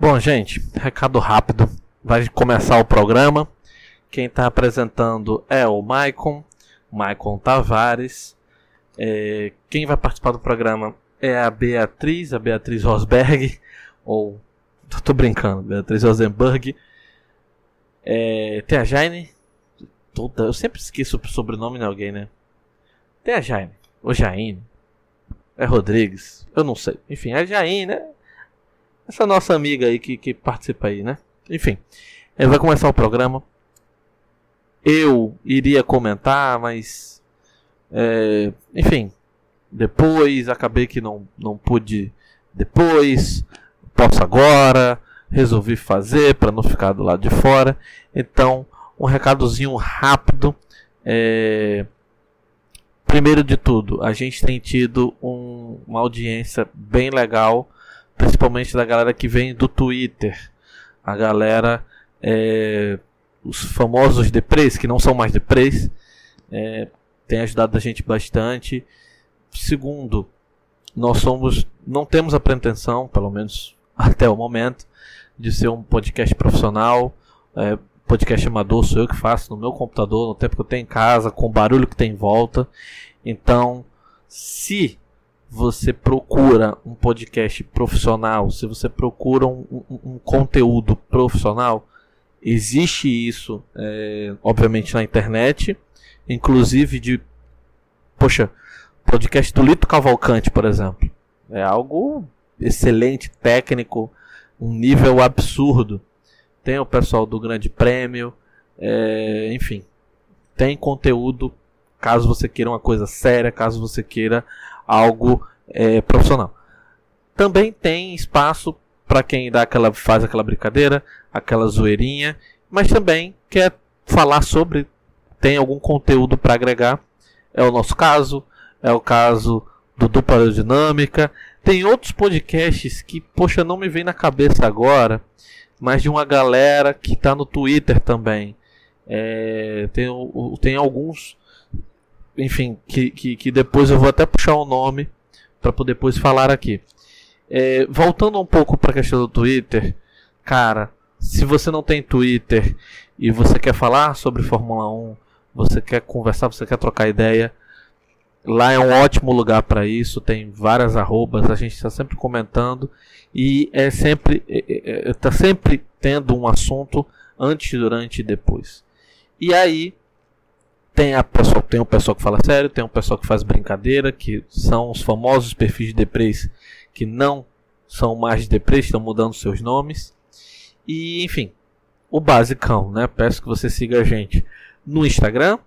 Bom, gente, recado rápido. Vai começar o programa. Quem está apresentando é o Maicon, Maicon Tavares. É, quem vai participar do programa é a Beatriz, a Beatriz Rosberg, ou. Tô brincando, Beatriz Rosenberg. É, tem a Jaine. Toda, eu sempre esqueço o sobrenome de alguém, né? Tem a Jaine, ou Jaine. É Rodrigues, eu não sei. Enfim, é a Jaine, né? Essa nossa amiga aí que, que participa aí, né? Enfim, ele vai começar o programa. Eu iria comentar, mas. É, enfim, depois acabei que não, não pude depois, posso agora, resolvi fazer para não ficar do lado de fora. Então, um recadozinho rápido. É, primeiro de tudo, a gente tem tido um, uma audiência bem legal, principalmente da galera que vem do Twitter. A galera, é, os famosos deprês, que não são mais deprês, é, tem ajudado a gente bastante. Segundo, nós somos, não temos a pretensão, pelo menos até o momento, de ser um podcast profissional. É, podcast amador sou eu que faço no meu computador, no tempo que eu tenho em casa, com o barulho que tem em volta. Então, se você procura um podcast profissional, se você procura um, um, um conteúdo profissional, existe isso, é, obviamente, na internet, inclusive de. Poxa, podcast do Lito Cavalcante, por exemplo. É algo excelente, técnico, um nível absurdo. Tem o pessoal do Grande Prêmio, é, enfim, tem conteúdo caso você queira uma coisa séria, caso você queira algo é, profissional. Também tem espaço para quem dá aquela, faz aquela brincadeira, aquela zoeirinha, mas também quer falar sobre, tem algum conteúdo para agregar. É o nosso caso, é o caso do Dupla Aerodinâmica. Tem outros podcasts que, poxa, não me vem na cabeça agora, mas de uma galera que está no Twitter também. É, tem, tem alguns, enfim, que, que, que, depois eu vou até puxar o nome para poder depois falar aqui. É, voltando um pouco para a questão do Twitter, cara, se você não tem Twitter e você quer falar sobre Fórmula 1, você quer conversar, você quer trocar ideia, Lá é um ótimo lugar para isso, tem várias arrobas, a gente está sempre comentando e é sempre está é, é, é, sempre tendo um assunto antes, durante e depois. E aí tem a pessoa, tem o pessoal que fala sério, tem o pessoal que faz brincadeira, que são os famosos perfis de deprês que não são mais de deprês, estão mudando seus nomes. E enfim, o basicão, né? Peço que você siga a gente no Instagram,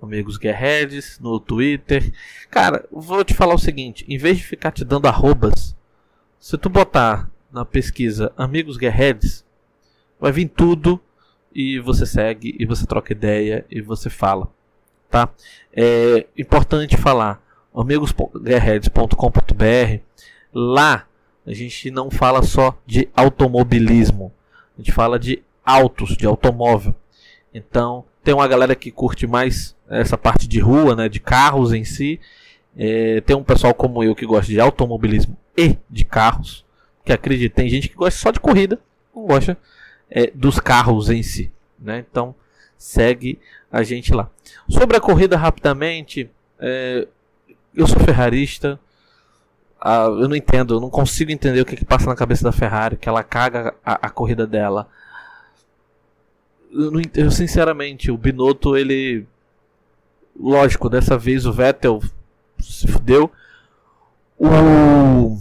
amigos Guerredes, no Twitter. Cara, vou te falar o seguinte: em vez de ficar te dando arrobas, se tu botar na pesquisa Amigos Guerredes, vai vir tudo e você segue e você troca ideia e você fala, tá? É importante falar amigosguerredes.com.br. Lá a gente não fala só de automobilismo, a gente fala de autos, de automóvel. Então, tem uma galera que curte mais essa parte de rua, né, de carros em si. É, tem um pessoal como eu que gosta de automobilismo e de carros. Que acredita, tem gente que gosta só de corrida, não gosta é, dos carros em si. Né? Então, segue a gente lá. Sobre a corrida, rapidamente, é, eu sou ferrarista. Ah, eu não entendo, eu não consigo entender o que, que passa na cabeça da Ferrari, que ela caga a, a corrida dela eu, não, eu sinceramente, o Binotto, ele. Lógico, dessa vez o Vettel se fudeu. O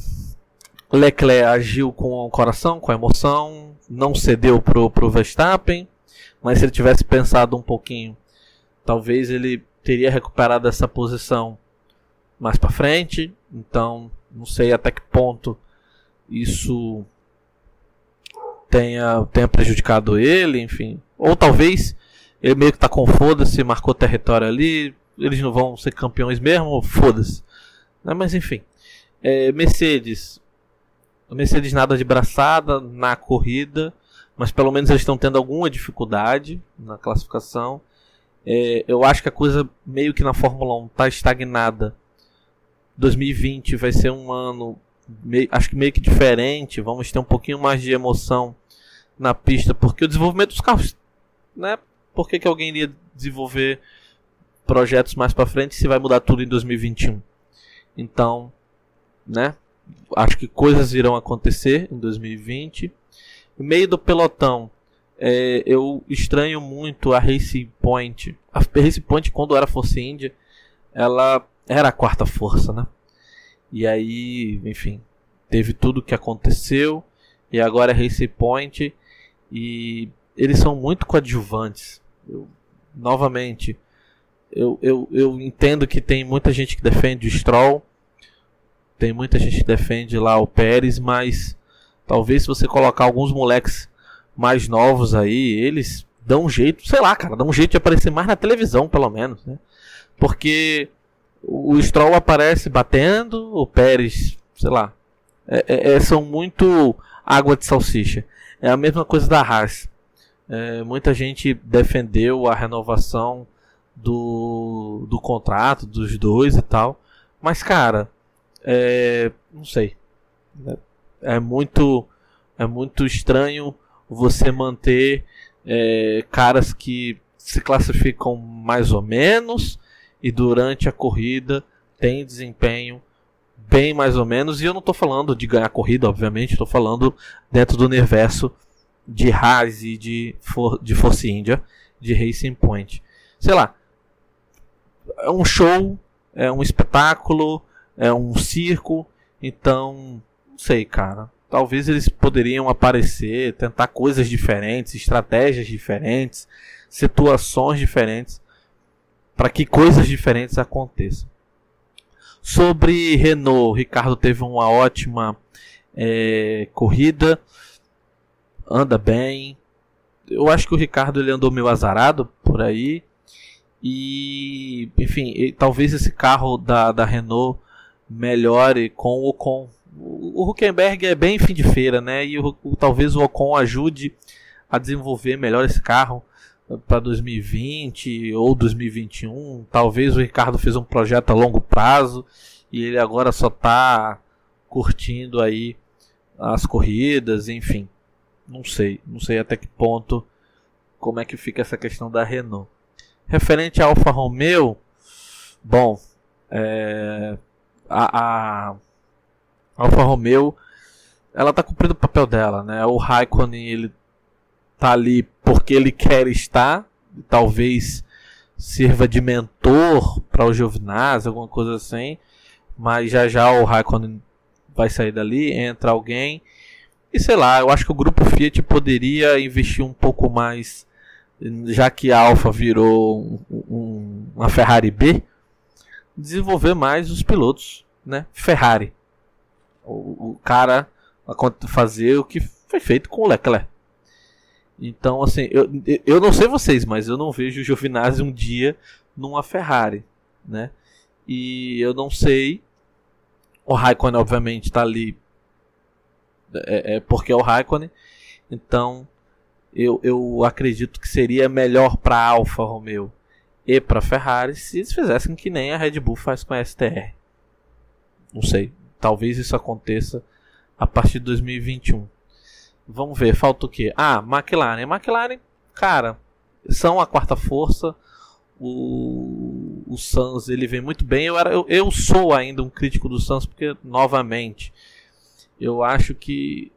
Leclerc agiu com o coração, com a emoção, não cedeu pro, pro Verstappen, mas se ele tivesse pensado um pouquinho, talvez ele teria recuperado essa posição mais para frente. Então, não sei até que ponto isso tenha, tenha prejudicado ele, enfim. Ou talvez ele meio que tá com foda-se, marcou território ali, eles não vão ser campeões mesmo, foda-se. Né, mas enfim. É, Mercedes. Mercedes nada de braçada na corrida, mas pelo menos eles estão tendo alguma dificuldade na classificação. É, eu acho que a coisa meio que na Fórmula 1 está estagnada. 2020 vai ser um ano meio, acho que meio que diferente. Vamos ter um pouquinho mais de emoção na pista, porque o desenvolvimento dos carros, né? Por que, que alguém iria desenvolver projetos mais para frente se vai mudar tudo em 2021? Então, né? Acho que coisas irão acontecer em 2020. No meio do pelotão, é, eu estranho muito a Race Point. A Race Point, quando era Force India, ela era a quarta força, né? E aí, enfim, teve tudo que aconteceu. E agora é Race Point. E eles são muito coadjuvantes. Eu, novamente, eu, eu, eu entendo que tem muita gente que defende o Stroll. Tem muita gente que defende lá o Pérez, mas talvez se você colocar alguns moleques mais novos aí, eles dão um jeito, sei lá, cara, dão um jeito de aparecer mais na televisão, pelo menos, né? Porque o Stroll aparece batendo, o Pérez, sei lá, é, é, é, são muito água de salsicha. É a mesma coisa da Haas. É, muita gente defendeu a renovação do, do contrato dos dois e tal. Mas, cara, é, não sei. É muito, é muito estranho você manter é, caras que se classificam mais ou menos e durante a corrida tem desempenho bem mais ou menos. E eu não estou falando de ganhar corrida, obviamente, estou falando dentro do universo de Haas e de, For de Force India, de Racing Point. Sei lá, é um show, é um espetáculo, é um circo, então, não sei, cara. Talvez eles poderiam aparecer, tentar coisas diferentes, estratégias diferentes, situações diferentes, para que coisas diferentes aconteçam. Sobre Renault, Ricardo teve uma ótima é, corrida, anda bem. Eu acho que o Ricardo ele andou meio azarado por aí. E, enfim, e, talvez esse carro da, da Renault melhore com o Ocon. O Huckenberg é bem fim de feira, né? E o, o, talvez o Ocon ajude a desenvolver melhor esse carro para 2020 ou 2021. Talvez o Ricardo fez um projeto a longo prazo e ele agora só está curtindo aí as corridas, enfim. Não sei, não sei até que ponto como é que fica essa questão da Renault. Referente à Alfa Romeo, bom, é, a, a Alfa Romeo ela está cumprindo o papel dela, né? O Raikkonen ele tá ali porque ele quer estar, talvez sirva de mentor para o Giovinazzi, alguma coisa assim, mas já já o Raikkonen vai sair dali, entra alguém e sei lá, eu acho que o grupo Fiat poderia investir um pouco mais, já que a Alfa virou um, um, uma Ferrari B, desenvolver mais os pilotos, né? Ferrari, o, o cara fazer o que foi feito com o Leclerc. Então, assim, eu, eu não sei vocês, mas eu não vejo o Giovinazzi um dia numa Ferrari, né? E eu não sei. O Raikkonen, obviamente, está ali é, é, porque é o Raikkonen. Então, eu, eu acredito que seria melhor para a Alfa Romeo e para Ferrari se eles fizessem que nem a Red Bull faz com a STR. Não sei. Talvez isso aconteça a partir de 2021. Vamos ver, falta o que? Ah, McLaren. McLaren, cara, são a quarta força. O, o Suns ele vem muito bem. Eu, era, eu, eu sou ainda um crítico do Suns porque, novamente, eu acho que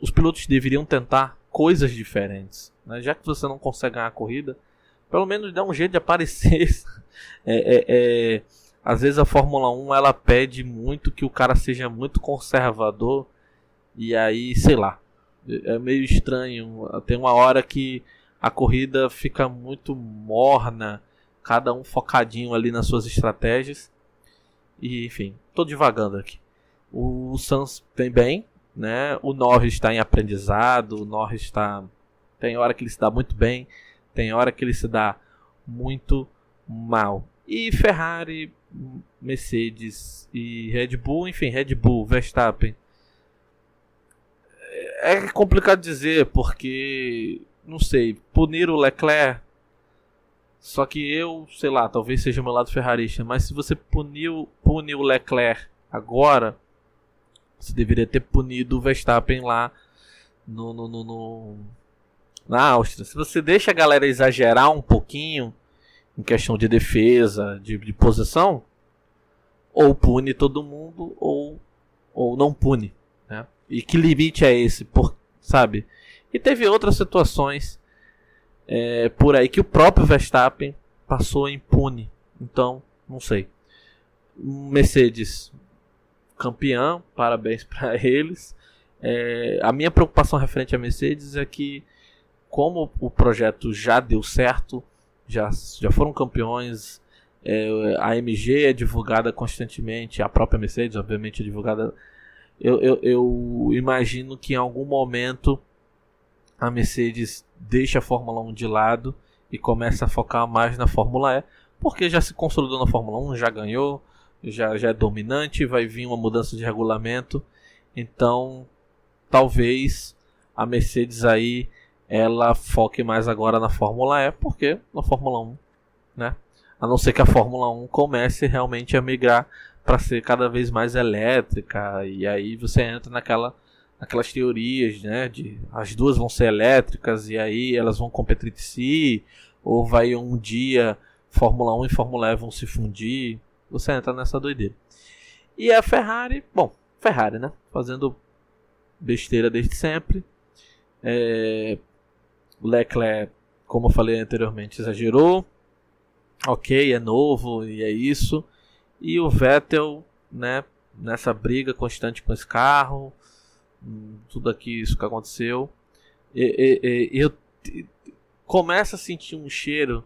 os pilotos deveriam tentar coisas diferentes. Né? Já que você não consegue ganhar a corrida, pelo menos dá um jeito de aparecer. é, é, é, às vezes a Fórmula 1 ela pede muito que o cara seja muito conservador. E aí, sei lá, é meio estranho. Tem uma hora que a corrida fica muito morna, cada um focadinho ali nas suas estratégias. E enfim, tô divagando aqui. O Sans tem bem, né? O Norris está em aprendizado, o Norris está tem hora que ele se dá muito bem, tem hora que ele se dá muito mal. E Ferrari, Mercedes e Red Bull, enfim, Red Bull, Verstappen é complicado dizer, porque. Não sei, punir o Leclerc. Só que eu, sei lá, talvez seja o meu lado ferrarista, mas se você punir, pune o Leclerc agora, Você deveria ter punido o Verstappen lá no, no, no, no, na Áustria. Se você deixa a galera exagerar um pouquinho em questão de defesa, de, de posição, ou pune todo mundo ou, ou não pune. Né? E que limite é esse? Por, sabe? E teve outras situações é, por aí que o próprio Verstappen passou impune. Então, não sei. Mercedes campeão, parabéns para eles. É, a minha preocupação referente à Mercedes é que, como o projeto já deu certo, já, já foram campeões, é, a AMG é divulgada constantemente, a própria Mercedes, obviamente, é divulgada. Eu, eu, eu imagino que em algum momento a Mercedes deixa a Fórmula 1 de lado e começa a focar mais na Fórmula E, porque já se consolidou na Fórmula 1, já ganhou, já, já é dominante, vai vir uma mudança de regulamento. Então, talvez a Mercedes aí ela foque mais agora na Fórmula E, porque na Fórmula 1, né? A não ser que a Fórmula 1 comece realmente a migrar para ser cada vez mais elétrica e aí você entra naquela aquelas teorias, né, de as duas vão ser elétricas e aí elas vão competir entre si, ou vai um dia Fórmula 1 e Fórmula E vão se fundir. Você entra nessa doideira. E a Ferrari, bom, Ferrari, né, fazendo besteira desde sempre. É, Leclerc, como eu falei anteriormente, exagerou. Ok, é novo e é isso. E o Vettel, né, nessa briga constante com esse carro, tudo aqui isso que aconteceu. E, e, eu começo a sentir um cheiro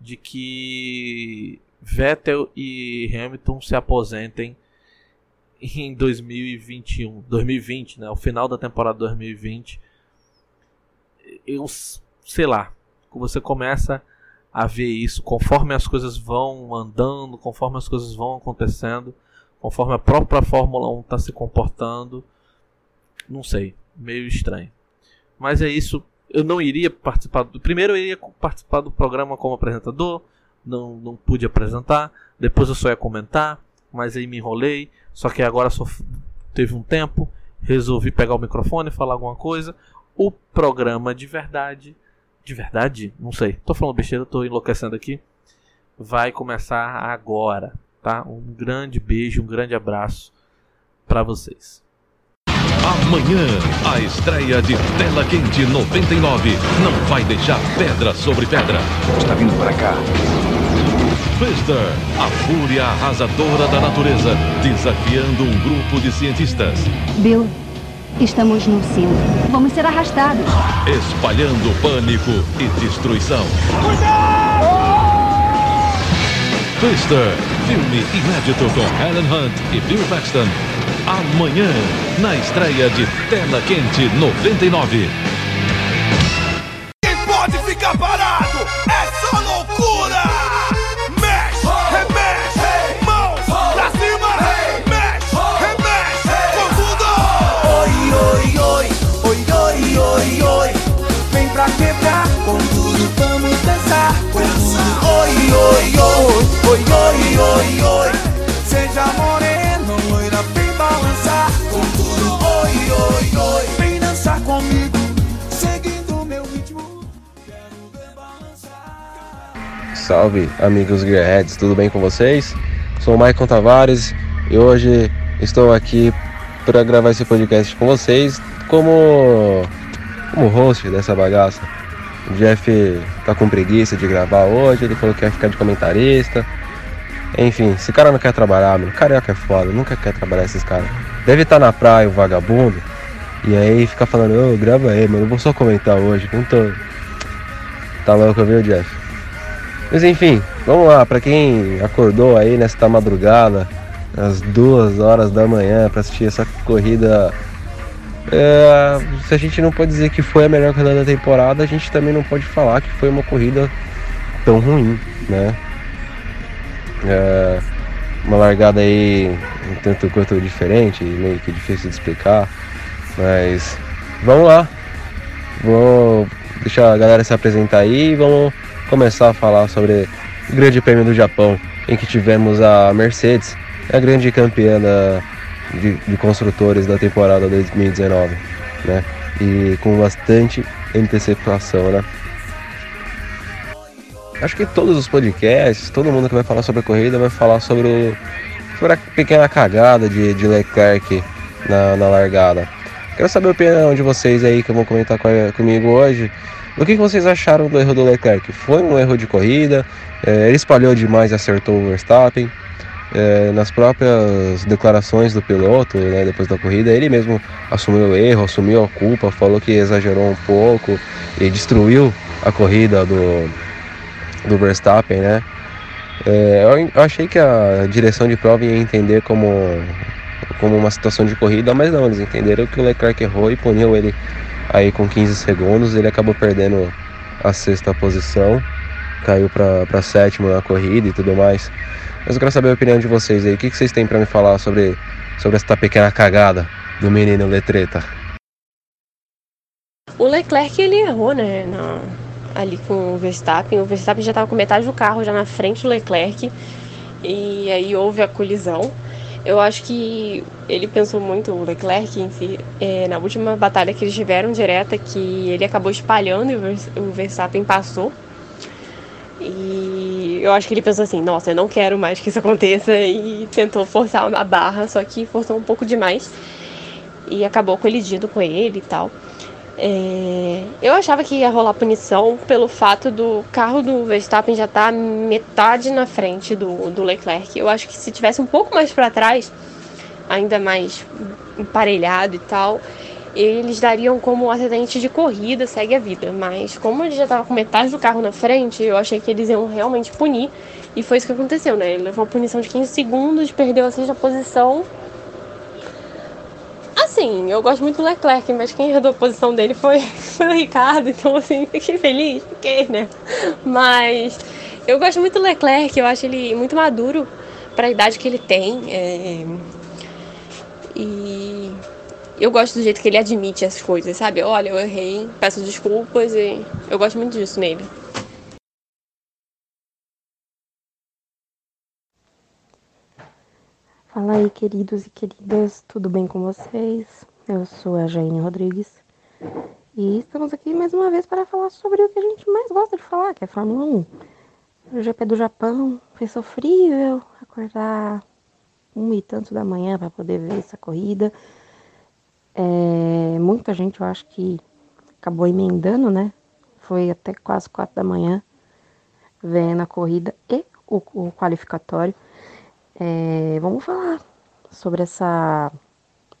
de que Vettel e Hamilton se aposentem em 2021, 2020, né, o final da temporada 2020. Eu sei lá, você começa a ver isso conforme as coisas vão andando, conforme as coisas vão acontecendo, conforme a própria Fórmula 1 está se comportando não sei, meio estranho. Mas é isso. Eu não iria participar do. Primeiro eu iria participar do programa como apresentador. Não, não pude apresentar. Depois eu só ia comentar. Mas aí me enrolei. Só que agora só teve um tempo. Resolvi pegar o microfone e falar alguma coisa. O programa de verdade. De verdade? Não sei. Tô falando besteira, tô enlouquecendo aqui. Vai começar agora, tá? Um grande beijo, um grande abraço para vocês. Amanhã, a estreia de Tela Quente 99 não vai deixar pedra sobre pedra. Está vindo para cá. Fister, a fúria arrasadora da natureza, desafiando um grupo de cientistas. Bill, estamos no centro. Vamos ser arrastados. Espalhando pânico e destruição. Twister, filme inédito com Helen Hunt e Bill Paxton. Amanhã, na estreia de Tela Quente 99. Salve, amigos Gearheads, tudo bem com vocês? Sou o Maicon Tavares e hoje estou aqui para gravar esse podcast com vocês como, como host dessa bagaça. O Jeff tá com preguiça de gravar hoje, ele falou que ia ficar de comentarista. Enfim, esse cara não quer trabalhar, mano. Carioca é foda, nunca quer trabalhar esses caras. Deve estar na praia o vagabundo. E aí fica falando, ô, grava aí, mano. Eu vou só comentar hoje. Não tô. Tá louco, viu, Jeff? Mas enfim, vamos lá, pra quem acordou aí nesta madrugada, às duas horas da manhã, pra assistir essa corrida. É, se a gente não pode dizer que foi a melhor corrida da temporada, a gente também não pode falar que foi uma corrida tão ruim, né? É, uma largada aí um tanto quanto diferente, meio que difícil de explicar, mas vamos lá, vou deixar a galera se apresentar aí e vamos começar a falar sobre o Grande Prêmio do Japão, em que tivemos a Mercedes, a grande campeã da, de, de construtores da temporada 2019, né? E com bastante antecipação, né? Acho que todos os podcasts, todo mundo que vai falar sobre a corrida vai falar sobre, sobre a pequena cagada de, de Leclerc na, na largada. Quero saber a opinião de vocês aí que vão comentar com a, comigo hoje. O que, vocês acharam do erro do Leclerc? Foi um erro de corrida? É, ele espalhou demais e acertou o Verstappen? É, nas próprias declarações do piloto, né, depois da corrida, ele mesmo assumiu o erro, assumiu a culpa, falou que exagerou um pouco e destruiu a corrida do, do Verstappen, né? É, eu achei que a direção de prova ia entender como como uma situação de corrida, mas não, eles entenderam que o Leclerc errou e puniu ele aí com 15 segundos, ele acabou perdendo a sexta posição, caiu para sétimo na corrida e tudo mais. Mas eu quero saber a opinião de vocês aí, o que, que vocês têm para me falar sobre, sobre essa pequena cagada do menino Letreta? O Leclerc ele errou, né, na, ali com o Verstappen. O Verstappen já estava com metade do carro já na frente do Leclerc e aí houve a colisão. Eu acho que ele pensou muito, o Leclerc em si, é, na última batalha que eles tiveram direta, que ele acabou espalhando e o Verstappen passou. E eu acho que ele pensou assim, nossa, eu não quero mais que isso aconteça e tentou forçar a barra, só que forçou um pouco demais e acabou colidindo com ele e tal. É, eu achava que ia rolar punição pelo fato do carro do Verstappen já estar tá metade na frente do, do Leclerc. Eu acho que se tivesse um pouco mais para trás, ainda mais emparelhado e tal, eles dariam como um acidente de corrida, segue a vida. Mas como ele já estava com metade do carro na frente, eu achei que eles iam realmente punir. E foi isso que aconteceu, né? Ele levou uma punição de 15 segundos, perdeu a sexta posição Assim, eu gosto muito do Leclerc, mas quem herdou a posição dele foi, foi o Ricardo, então assim, fiquei feliz, fiquei, né? Mas eu gosto muito do Leclerc, eu acho ele muito maduro para a idade que ele tem. É... E eu gosto do jeito que ele admite as coisas, sabe? Olha, eu errei, peço desculpas e eu gosto muito disso nele. Fala aí, queridos e queridas, tudo bem com vocês? Eu sou a Jaine Rodrigues e estamos aqui mais uma vez para falar sobre o que a gente mais gosta de falar, que é Fórmula 1. O GP do Japão foi sofrível acordar um e tanto da manhã para poder ver essa corrida. É, muita gente, eu acho que acabou emendando, né? Foi até quase quatro da manhã vendo a corrida e o, o qualificatório. É, vamos falar sobre essa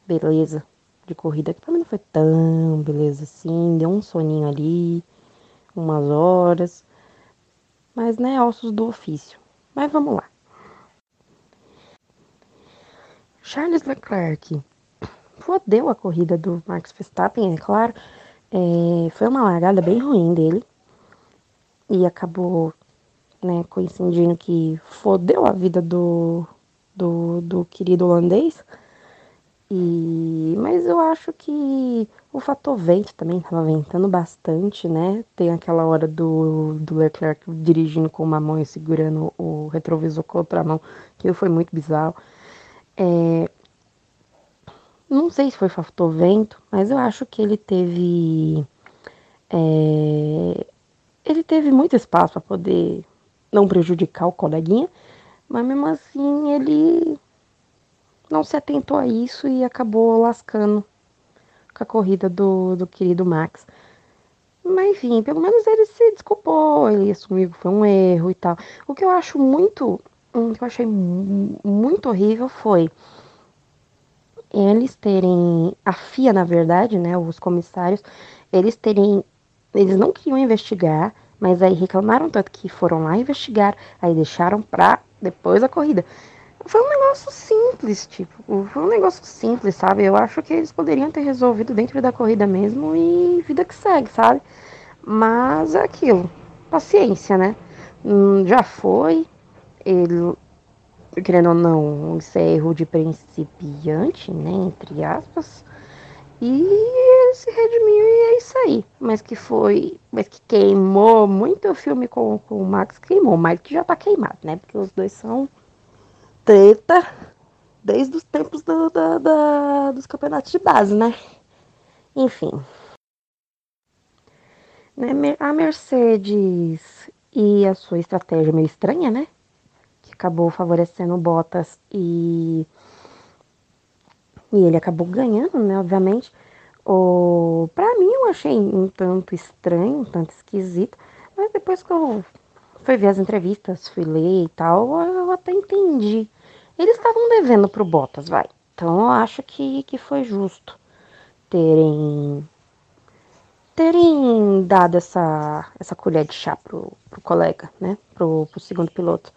beleza de corrida, que mim não foi tão beleza assim, deu um soninho ali, umas horas, mas né, ossos do ofício. Mas vamos lá. Charles Leclerc fodeu a corrida do Max Verstappen, é claro. É, foi uma largada bem ruim dele e acabou né, coincidindo que fodeu a vida do, do, do querido holandês. E, mas eu acho que o fator vento também estava ventando bastante, né? Tem aquela hora do, do Leclerc dirigindo com uma mão e segurando o retrovisor com a outra mão, que foi muito bizarro. É, não sei se foi fator vento, mas eu acho que ele teve. É, ele teve muito espaço para poder não prejudicar o coleguinha, mas mesmo assim ele não se atentou a isso e acabou lascando com a corrida do, do querido Max. Mas enfim, pelo menos ele se desculpou, ele assumiu que foi um erro e tal. O que eu acho muito, o que eu achei muito horrível foi eles terem, a FIA na verdade, né, os comissários, eles terem, eles não queriam investigar, mas aí reclamaram tanto que foram lá investigar, aí deixaram pra depois da corrida. Foi um negócio simples, tipo, foi um negócio simples, sabe? Eu acho que eles poderiam ter resolvido dentro da corrida mesmo e vida que segue, sabe? Mas é aquilo, paciência, né? Hum, já foi, ele, querendo ou não, isso é erro de principiante, né? Entre aspas. E se redimiu e é isso aí. Mas que foi. Mas que queimou muito o filme com, com o Max, queimou, mas que já tá queimado, né? Porque os dois são treta desde os tempos do, da, da, dos campeonatos de base, né? Enfim. Né, a Mercedes e a sua estratégia meio estranha, né? Que acabou favorecendo o Bottas e. E ele acabou ganhando, né? Obviamente. O... Pra mim, eu achei um tanto estranho, um tanto esquisito. Mas depois que eu fui ver as entrevistas, fui ler e tal, eu até entendi. Eles estavam devendo pro Bottas, vai. Então eu acho que, que foi justo terem terem dado essa, essa colher de chá pro, pro colega, né? Pro, pro segundo piloto.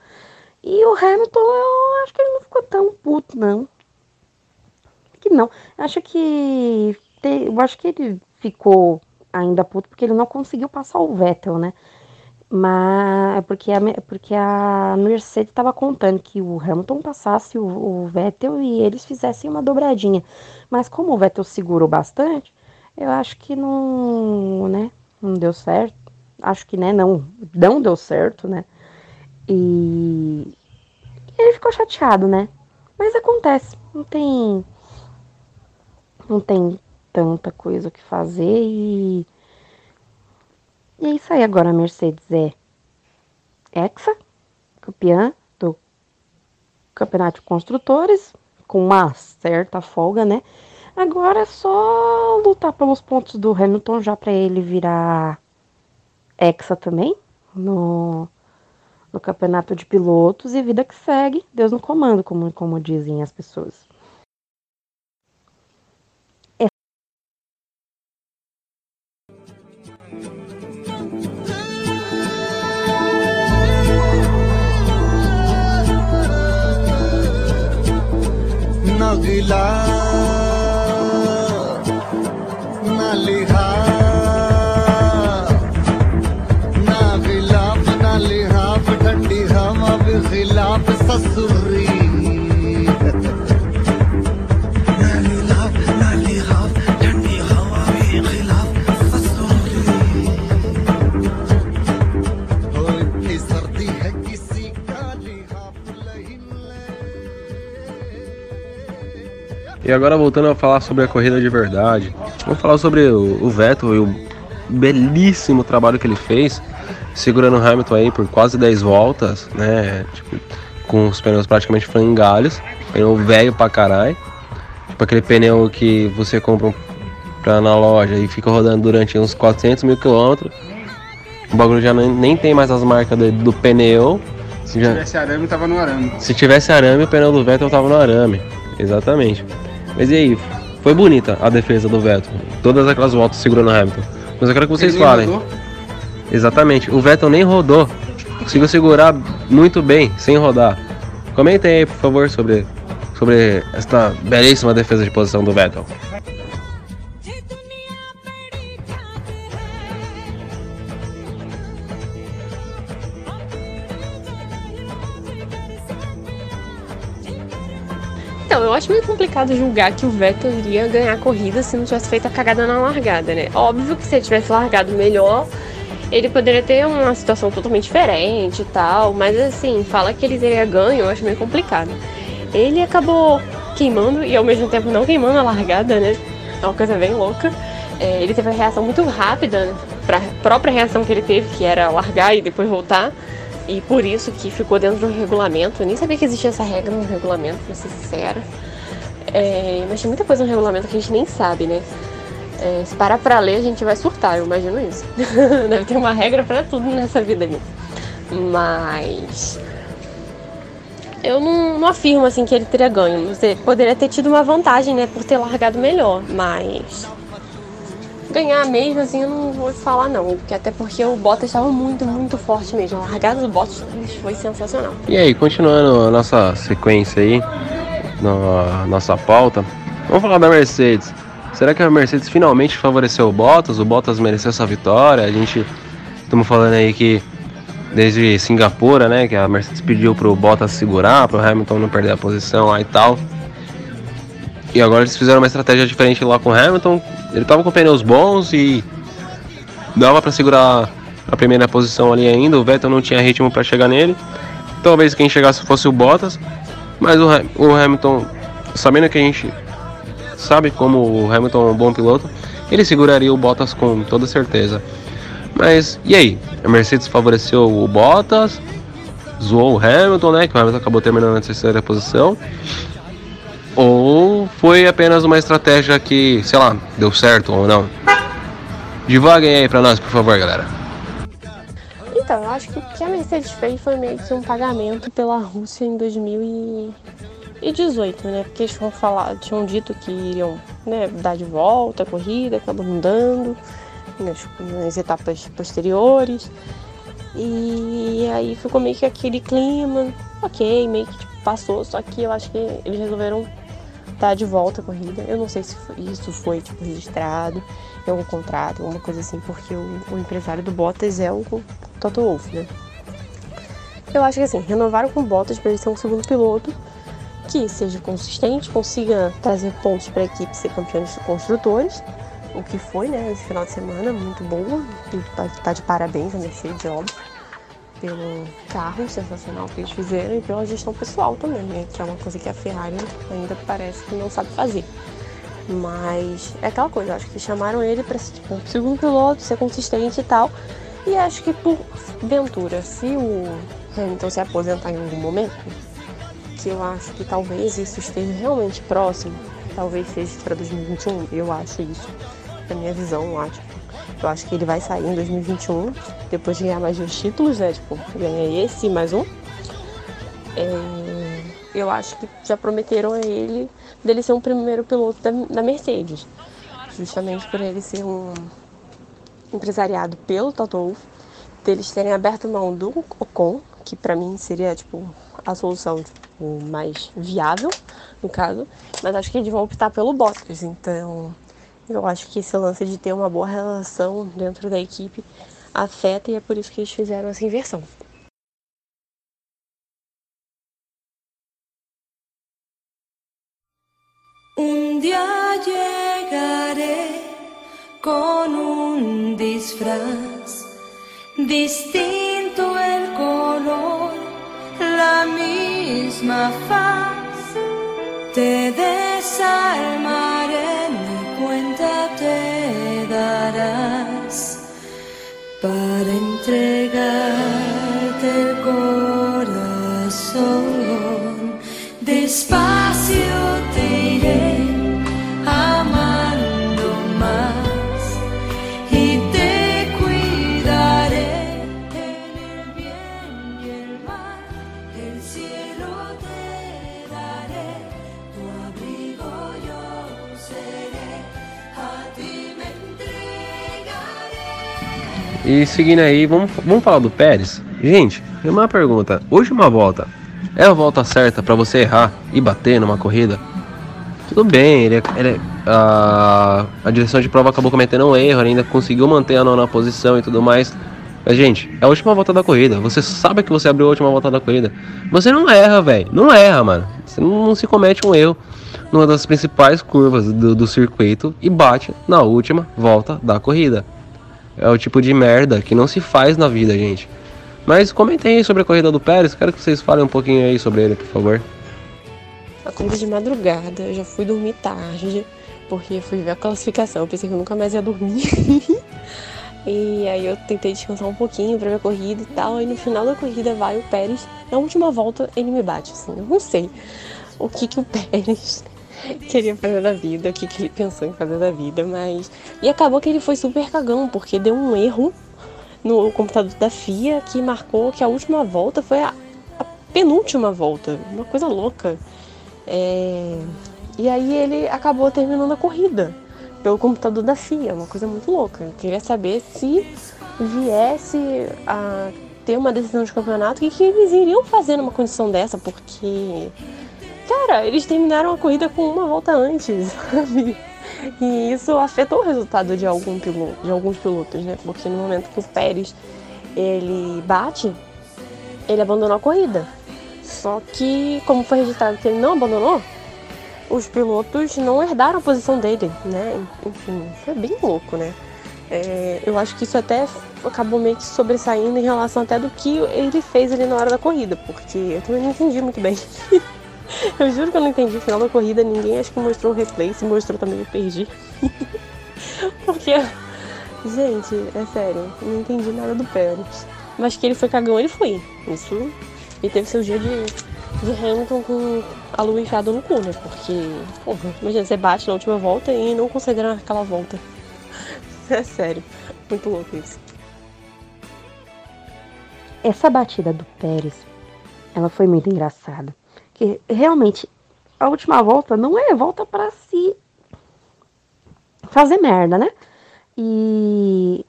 E o Hamilton, eu acho que ele não ficou tão puto, não. Não. Acho que. Eu acho que ele ficou ainda puto porque ele não conseguiu passar o Vettel, né? Mas é porque a, porque a Mercedes estava contando que o Hamilton passasse o, o Vettel e eles fizessem uma dobradinha. Mas como o Vettel segurou bastante, eu acho que não, né, não deu certo. Acho que, né, não, não deu certo, né? E ele ficou chateado, né? Mas acontece, não tem não tem tanta coisa o que fazer e e é isso aí agora a Mercedes é Hexa, campeã do Campeonato de Construtores, com uma certa folga, né? Agora é só lutar pelos pontos do Hamilton já para ele virar hexa também no, no campeonato de pilotos e vida que segue, Deus no comando, como, como dizem as pessoas. দিলা E agora voltando a falar sobre a corrida de verdade, vamos falar sobre o, o Vettel e o belíssimo trabalho que ele fez, segurando o Hamilton aí por quase 10 voltas, né? Tipo, com os pneus praticamente frangalhos, pneu velho pra caralho. Tipo aquele pneu que você compra pra, na loja e fica rodando durante uns 400 mil quilômetros. O bagulho já nem, nem tem mais as marcas do, do pneu. Se já... tivesse arame, tava no arame. Se tivesse arame, o pneu do Vettel tava no arame. Exatamente. Mas e aí? Foi bonita a defesa do Vettel. Todas aquelas voltas segurando o Hamilton. Mas eu quero que vocês falem. Rodou? Exatamente. O Vettel nem rodou. Conseguiu segurar muito bem, sem rodar. Comentem aí, por favor, sobre, sobre esta belíssima defesa de posição do Vettel. Acho meio complicado julgar que o Vettel iria ganhar a corrida se não tivesse feito a cagada na largada, né? Óbvio que se ele tivesse largado melhor, ele poderia ter uma situação totalmente diferente e tal, mas assim, fala que ele teria ganho, eu acho meio complicado. Ele acabou queimando e ao mesmo tempo não queimando a largada, né? É uma coisa bem louca. É, ele teve a reação muito rápida, né? pra própria reação que ele teve, que era largar e depois voltar. E por isso que ficou dentro do regulamento. Eu nem sabia que existia essa regra no regulamento, pra ser sincera. É, mas tem muita coisa no regulamento que a gente nem sabe, né? É, se parar pra ler, a gente vai surtar, eu imagino isso. Deve ter uma regra para tudo nessa vida aí. Mas. Eu não, não, afirmo assim que ele teria ganho. Você poderia ter tido uma vantagem, né, por ter largado melhor, mas ganhar mesmo, assim, eu não vou falar não. Porque até porque o Bottas estava muito, muito forte mesmo. A largada do Bottas foi sensacional. E aí, continuando a nossa sequência aí, na nossa pauta, vamos falar da Mercedes. Será que a Mercedes finalmente favoreceu o Bottas? O Bottas mereceu essa vitória? A gente estamos falando aí que desde Singapura, né, que a Mercedes pediu pro Bottas segurar, pro Hamilton não perder a posição lá e tal. E agora eles fizeram uma estratégia diferente lá com o Hamilton. Ele tava com pneus bons e dava para segurar a primeira posição ali ainda. O Vettel não tinha ritmo para chegar nele. Talvez quem chegasse fosse o Bottas, mas o, o Hamilton sabendo que a gente sabe como o Hamilton é um bom piloto, ele seguraria o Bottas com toda certeza. Mas e aí? A Mercedes favoreceu o Bottas, zoou o Hamilton, né? Que o Hamilton acabou terminando na terceira posição. Ou foi apenas uma estratégia que, sei lá, deu certo ou não? Divaguem aí pra nós, por favor, galera. Então, eu acho que o que a Mercedes fez foi meio que um pagamento pela Rússia em 2018, né? Porque eles tinham, falado, tinham dito que iriam né, dar de volta a corrida, acabou mudando nas, nas etapas posteriores. E aí ficou meio que aquele clima, ok, meio que tipo, passou, só que eu acho que eles resolveram dar de volta a corrida. Eu não sei se isso foi tipo, registrado em algum contrato, alguma coisa assim, porque o, o empresário do Bottas é o Toto Wolff, né? Eu acho que assim, renovaram com o Bottas para ele ser um segundo piloto que seja consistente, consiga trazer pontos para a equipe ser campeão de construtores, o que foi, né, esse final de semana, muito boa. E tá, tá de parabéns a Mercedes, óbvio, pelo carro sensacional que eles fizeram e pela gestão pessoal também, né, que é uma coisa que a Ferrari ainda parece que não sabe fazer. Mas é aquela coisa, acho que chamaram ele para ser tipo, um segundo piloto, ser consistente e tal. E acho que por ventura, se o Hamilton se aposentar em algum momento, que eu acho que talvez isso esteja realmente próximo, talvez seja para 2021, eu acho isso, é a minha visão, eu acho. Eu acho que ele vai sair em 2021, depois de ganhar mais dois títulos, né? Tipo, ganhar esse e mais um. É, eu acho que já prometeram a ele dele ser um primeiro piloto da, da Mercedes. Justamente por ele ser um empresariado pelo Toto Wolff, deles terem aberto mão do Ocon, que para mim seria tipo a solução tipo, mais viável no caso, mas acho que eles vão optar pelo Bottas, então eu acho que esse lance de ter uma boa relação dentro da equipe afeta e é por isso que eles fizeram essa inversão. Un día llegaré con un disfraz, distinto el color, la misma faz. Te desarmaré, ni cuenta te darás para entregarte el corazón. Despacio E seguindo aí, vamos, vamos falar do Pérez? Gente, uma pergunta. Última volta. É a volta certa pra você errar e bater numa corrida? Tudo bem, ele, é- ele é- a, a direção de prova acabou cometendo um erro, ainda conseguiu manter a nona posição e tudo mais. Mas, gente, é a última volta da corrida. Você sabe que você abriu a última volta da corrida. Você não erra, velho. Não erra, mano. Você não, não se comete um erro numa das principais curvas do, do circuito e bate na última volta da corrida. É o tipo de merda que não se faz na vida, gente. Mas comentem aí sobre a corrida do Pérez. Quero que vocês falem um pouquinho aí sobre ele, por favor. A corrida de madrugada, eu já fui dormir tarde, porque fui ver a classificação. Eu pensei que eu nunca mais ia dormir. e aí eu tentei descansar um pouquinho pra ver a corrida e tal. E no final da corrida vai o Pérez. Na última volta ele me bate, assim. Eu não sei o que, que o Pérez queria fazer da vida, o que, que ele pensou em fazer da vida, mas. E acabou que ele foi super cagão, porque deu um erro no computador da FIA que marcou que a última volta foi a, a penúltima volta. Uma coisa louca. É, E aí ele acabou terminando a corrida pelo computador da FIA, uma coisa muito louca. Eu queria saber se viesse a ter uma decisão de campeonato, o que, que eles iriam fazer numa condição dessa, porque. Cara, eles terminaram a corrida com uma volta antes, sabe? E isso afetou o resultado de, algum piloto, de alguns pilotos, né? Porque no momento que o Pérez ele bate, ele abandonou a corrida. Só que, como foi registrado que ele não abandonou, os pilotos não herdaram a posição dele, né? Enfim, foi bem louco, né? É, eu acho que isso até acabou meio que sobressaindo em relação até do que ele fez ali na hora da corrida, porque eu também não entendi muito bem Eu juro que eu não entendi o final da corrida, ninguém acho que mostrou o replay, se mostrou também eu perdi. Porque, gente, é sério, não entendi nada do Pérez. Mas que ele foi cagão, ele foi. Isso. E teve seu dia de, de Hamilton com a lua enfiada no cu, né? Porque, porra, imagina, você bate na última volta e não considera aquela volta. É sério, muito louco isso. Essa batida do Pérez, ela foi muito engraçada. Que realmente, a última volta não é volta para se fazer merda, né? E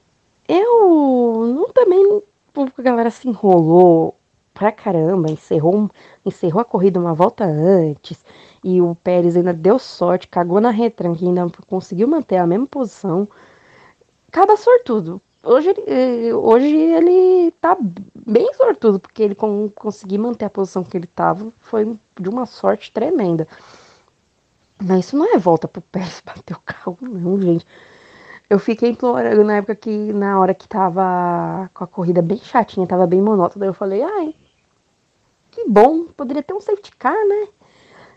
eu não também a galera se enrolou pra caramba, encerrou, encerrou a corrida uma volta antes. E o Pérez ainda deu sorte, cagou na retranca e ainda conseguiu manter a mesma posição. Cada sortudo. Hoje, eh, hoje ele tá bem sortudo, porque ele conseguir manter a posição que ele tava foi de uma sorte tremenda. Mas isso não é volta pro Pérez bater o carro, não, gente. Eu fiquei implorando na época que, na hora que tava com a corrida bem chatinha, tava bem monótona, eu falei, ai, que bom, poderia ter um safety car, né?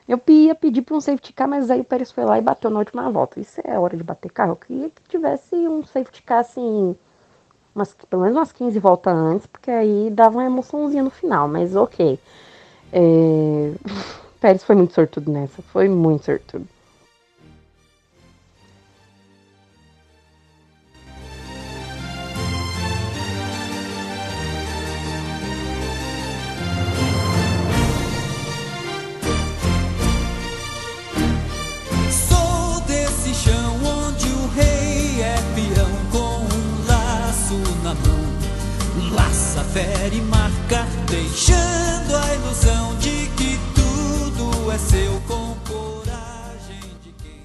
Eu ia pedir pra um safety car, mas aí o Pérez foi lá e bateu na última volta. Isso é hora de bater carro. Eu queria que tivesse um safety car, assim, umas, pelo menos umas 15 voltas antes, porque aí dava uma emoçãozinha no final, mas ok. É... Pérez foi muito sortudo nessa, foi muito sortudo. Na mão. Laça, fere, marca, deixando a ilusão de que tudo é seu com coragem de quem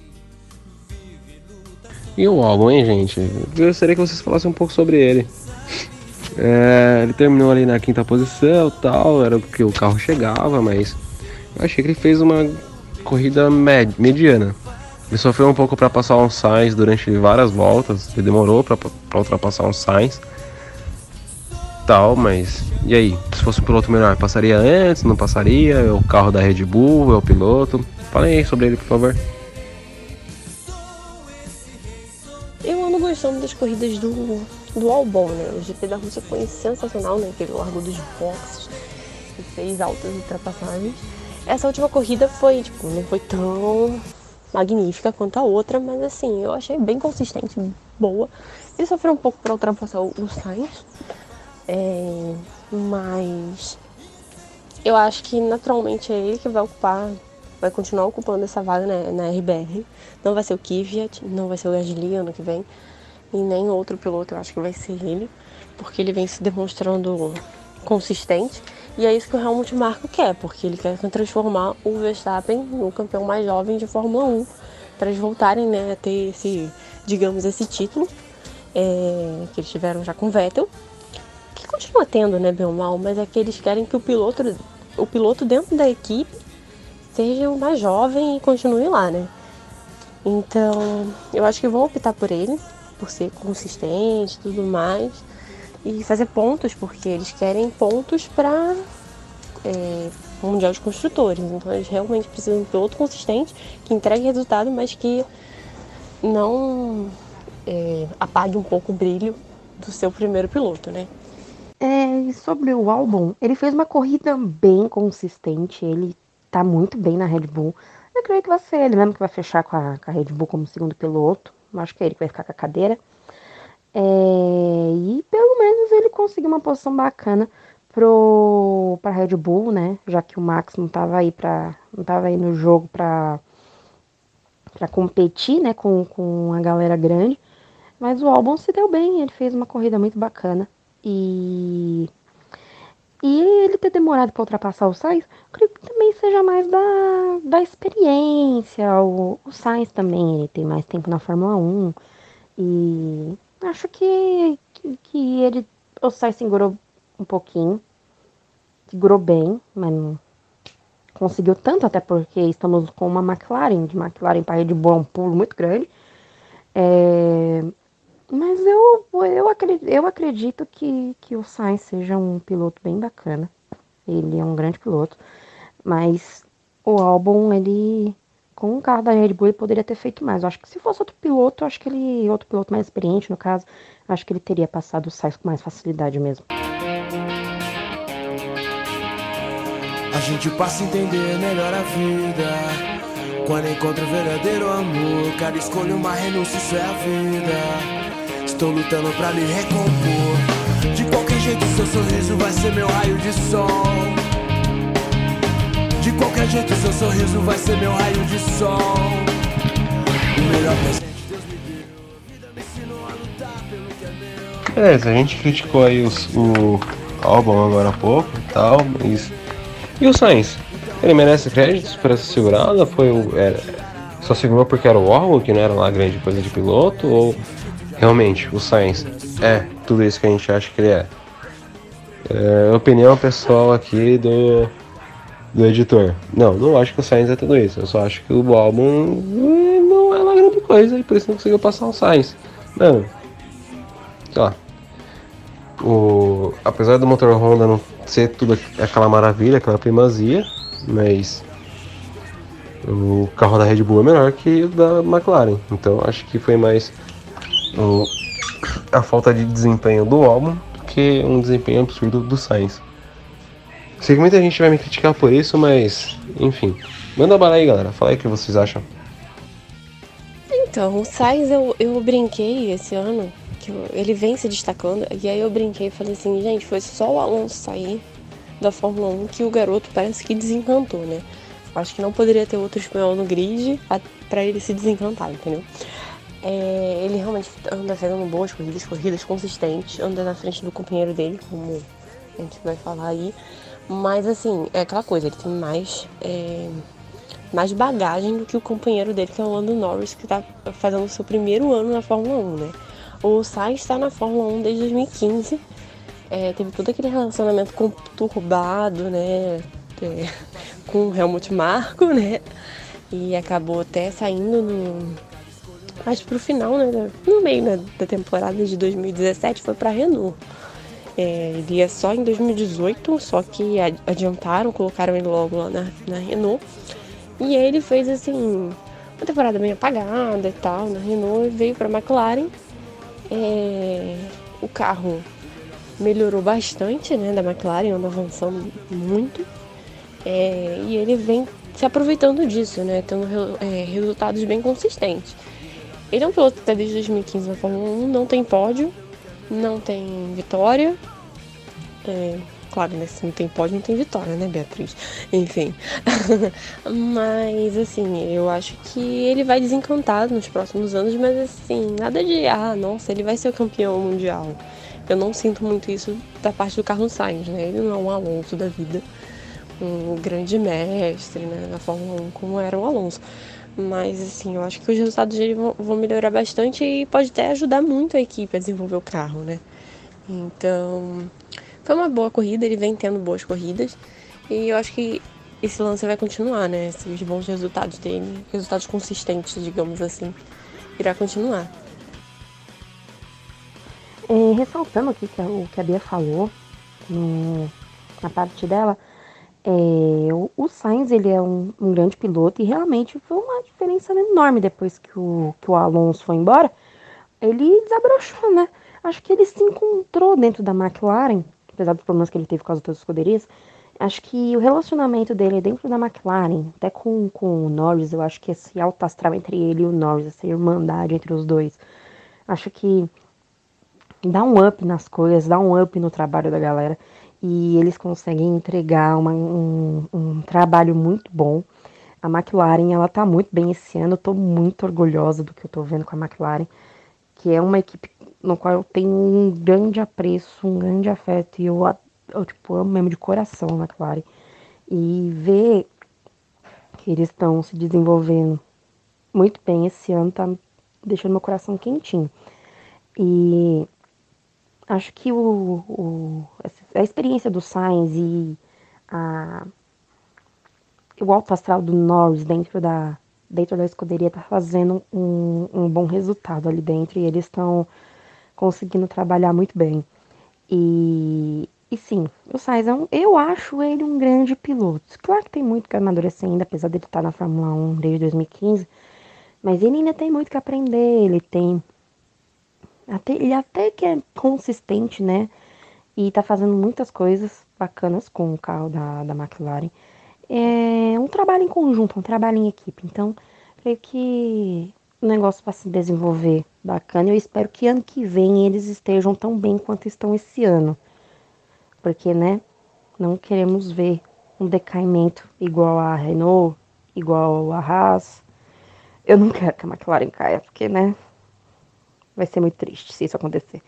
vive luta. E o álbum, hein, gente? Eu gostaria que vocês falassem um pouco sobre ele. É, ele terminou ali na quinta posição tal, era porque o carro chegava, mas eu achei que ele fez uma corrida med- mediana. Ele sofreu um pouco para passar um Sainz durante várias voltas, ele demorou para ultrapassar um Sainz tal, mas e aí? Se fosse um piloto melhor, passaria antes, não passaria? É o carro da Red Bull, é o piloto? Falem aí sobre ele, por favor. Eu ando gostando das corridas do, do Albon, né? O GP da Rússia foi sensacional, né? Que ele largou dos boxes e fez altas ultrapassagens. Essa última corrida foi, tipo, não foi tão magnífica quanto a outra, mas assim, eu achei bem consistente, boa. Ele sofreu um pouco para ultrapassar o, Sainz, é, mas eu acho que naturalmente é ele que vai ocupar, vai continuar ocupando essa vaga né, na RBR. Não vai ser o Kvyat, não vai ser o Gasly ano que vem, e nem outro piloto, eu acho que vai ser ele, porque ele vem se demonstrando consistente. E é isso que o Helmut Marko quer, porque ele quer transformar o Verstappen no campeão mais jovem de Fórmula 1, para eles voltarem né, a ter esse, digamos, esse título é, que eles tiveram já com o Vettel, que continua tendo, né, bem ou mal, mas é que eles querem que o piloto, o piloto dentro da equipe seja o mais jovem e continue lá, né? Então, eu acho que vão optar por ele, por ser consistente tudo mais, e fazer pontos, porque eles querem pontos para é, o Mundial de Construtores. Então, eles realmente precisam de um piloto consistente, que entregue resultado, mas que não é, apague um pouco o brilho do seu primeiro piloto, né? É, sobre o álbum, ele fez uma corrida bem consistente, ele tá muito bem na Red Bull. Eu creio que vai ser ele mesmo que vai fechar com a, com a Red Bull como segundo piloto. Acho que é ele que vai ficar com a cadeira. É, e pelo menos ele conseguiu uma posição bacana pro para Red Bull, né? Já que o Max não tava aí para não tava aí no jogo para para competir, né, com, com a galera grande. Mas o Albon se deu bem, ele fez uma corrida muito bacana. E e ele ter demorado para ultrapassar o Sainz, creio que também seja mais da, da experiência. O, o Sainz também, ele tem mais tempo na Fórmula 1. E acho que, que, que ele, o Sainz segurou um pouquinho. Segurou bem, mas não conseguiu tanto, até porque estamos com uma McLaren, de McLaren para Bull é um pulo muito grande. É, mas eu, eu, acredito, eu acredito que, que o Sainz seja um piloto bem bacana. Ele é um grande piloto. Mas o álbum, ele com o carro da Red Bull ele poderia ter feito mais. Eu acho que se fosse outro piloto, acho que ele, outro piloto mais experiente no caso, acho que ele teria passado o Sainz com mais facilidade mesmo. A gente passa a entender melhor a vida. Quando encontra o verdadeiro amor, cada escolha uma renúncia, isso é a vida. Estou lutando pra me recompor. De qualquer jeito, seu sorriso vai ser meu raio de sol. De qualquer jeito, seu sorriso vai ser meu raio de sol. O melhor presente Deus me deu. A vida me ensinou a lutar pelo que é meu. Beleza, a gente criticou aí os- o álbum agora há pouco e tal, mas. E o Sainz? Ele merece créditos por essa segurada? Foi o. era- só segurou porque era o álbum, que não era lá grande coisa de piloto? Ou realmente o Sainz é tudo isso que a gente acha que ele é? É, opinião pessoal aqui do, do editor. Não, não acho que o Sainz é tudo isso. Eu só acho que o álbum eh, não é lá grande coisa e por isso não conseguiu passar o Sainz. Mano, sei lá. O, apesar do motor Honda não ser tudo aqu- aquela maravilha, aquela primazia, mas o carro da Red Bull é melhor que o da McLaren. Então acho que foi mais o- a falta de desempenho do álbum que um desempenho absurdo do Sainz. Sei que muita gente vai me criticar por isso, mas enfim. Manda bala aí, galera. Fala aí o que vocês acham. Então, o Sainz eu, eu brinquei esse ano, que eu- ele vem se destacando, e aí eu brinquei e falei assim, gente, foi só o Alonso sair da Fórmula 1 que o garoto parece que desencantou, né? Acho que não poderia ter outro espanhol no grid a- pra ele se desencantar, entendeu? É, ele realmente anda fazendo boas corridas, corridas consistentes, anda na frente do companheiro dele, como a gente vai falar aí. Mas assim, é aquela coisa, ele tem mais, é, mais bagagem do que o companheiro dele, que é o Lando Norris, que tá fazendo o seu primeiro ano na Fórmula 1, né? O Sainz está na Fórmula 1 desde 2015. É, teve todo aquele relacionamento conturbado, né? é, com o Helmut Marko, né? E acabou até saindo no. Acho pro final, né? No meio né, da temporada de 2017 foi pra Renault. É, ele ia só em 2018, só que adiantaram, colocaram ele logo lá na, na Renault. E ele fez assim, uma temporada bem apagada e tal na Renault e veio pra McLaren. É, o carro melhorou bastante, né, da McLaren, anda avançando muito. É, e ele vem se aproveitando disso, né, tendo é, resultados bem consistentes. Ele é um piloto que está desde 2015 na Fórmula 1, não tem pódio, não tem vitória. É, claro, né, se não tem pódio, não tem vitória, né, Beatriz? Enfim. mas, assim, eu acho que ele vai desencantar nos próximos anos, mas, assim, nada de, ah, nossa, ele vai ser o campeão mundial. Eu não sinto muito isso da parte do Carlos Sainz, né? Ele não é um Alonso da vida, um grande mestre, né, na Fórmula 1, como era o Alonso. Mas, assim, eu acho que os resultados dele vão, melhorar bastante e pode até ajudar muito a equipe a desenvolver o carro, né? Então, foi uma boa corrida, ele vem tendo boas corridas. E eu acho que esse lance vai continuar, né? Esses bons resultados dele, resultados consistentes, digamos assim, irá continuar. É, ressaltando aqui que o que a Bia falou no- na parte dela, é, o, Sainz ele é um, um grande piloto e realmente foi uma diferença enorme depois que o, que o Alonso foi embora. Ele desabrochou, né? Acho que ele se encontrou dentro da McLaren, apesar dos problemas que ele teve com as outras escuderias. Acho que o relacionamento dele dentro da McLaren, até com, com o Norris, eu acho que esse alto astral entre ele e o Norris, essa irmandade entre os dois, acho que dá um up nas coisas, dá um up no trabalho da galera. E eles conseguem entregar uma- um, um trabalho muito bom. A McLaren, ela tá muito bem esse ano. Eu tô muito orgulhosa do que eu tô vendo com a McLaren, que é uma equipe no qual eu tenho um grande apreço, um grande afeto. E eu, eu tipo, amo mesmo de coração a McLaren. E ver que eles estão se desenvolvendo muito bem esse ano tá deixando meu coração quentinho. E acho que o, o- a experiência do Sainz e a, o alto astral do Norris dentro da, dentro da escuderia tá fazendo um, um bom resultado ali dentro e eles estão conseguindo trabalhar muito bem. E E sim, o Sainz é um, eu acho ele um grande piloto. Claro que tem muito que amadurecer ainda, apesar dele estar na Fórmula 1 desde 2015. Mas ele ainda tem muito que aprender, ele tem. Até, ele até que é consistente, né? E tá fazendo muitas coisas bacanas com o carro da, da McLaren. É um trabalho em conjunto, um trabalho em equipe. Então, creio que o negócio vai se desenvolver bacana. Eu espero que ano que vem eles estejam tão bem quanto estão esse ano. Porque, né, não queremos ver um decaimento igual a Renault, igual a Haas. Eu não quero que a McLaren caia, porque, né, vai ser muito triste se isso acontecer.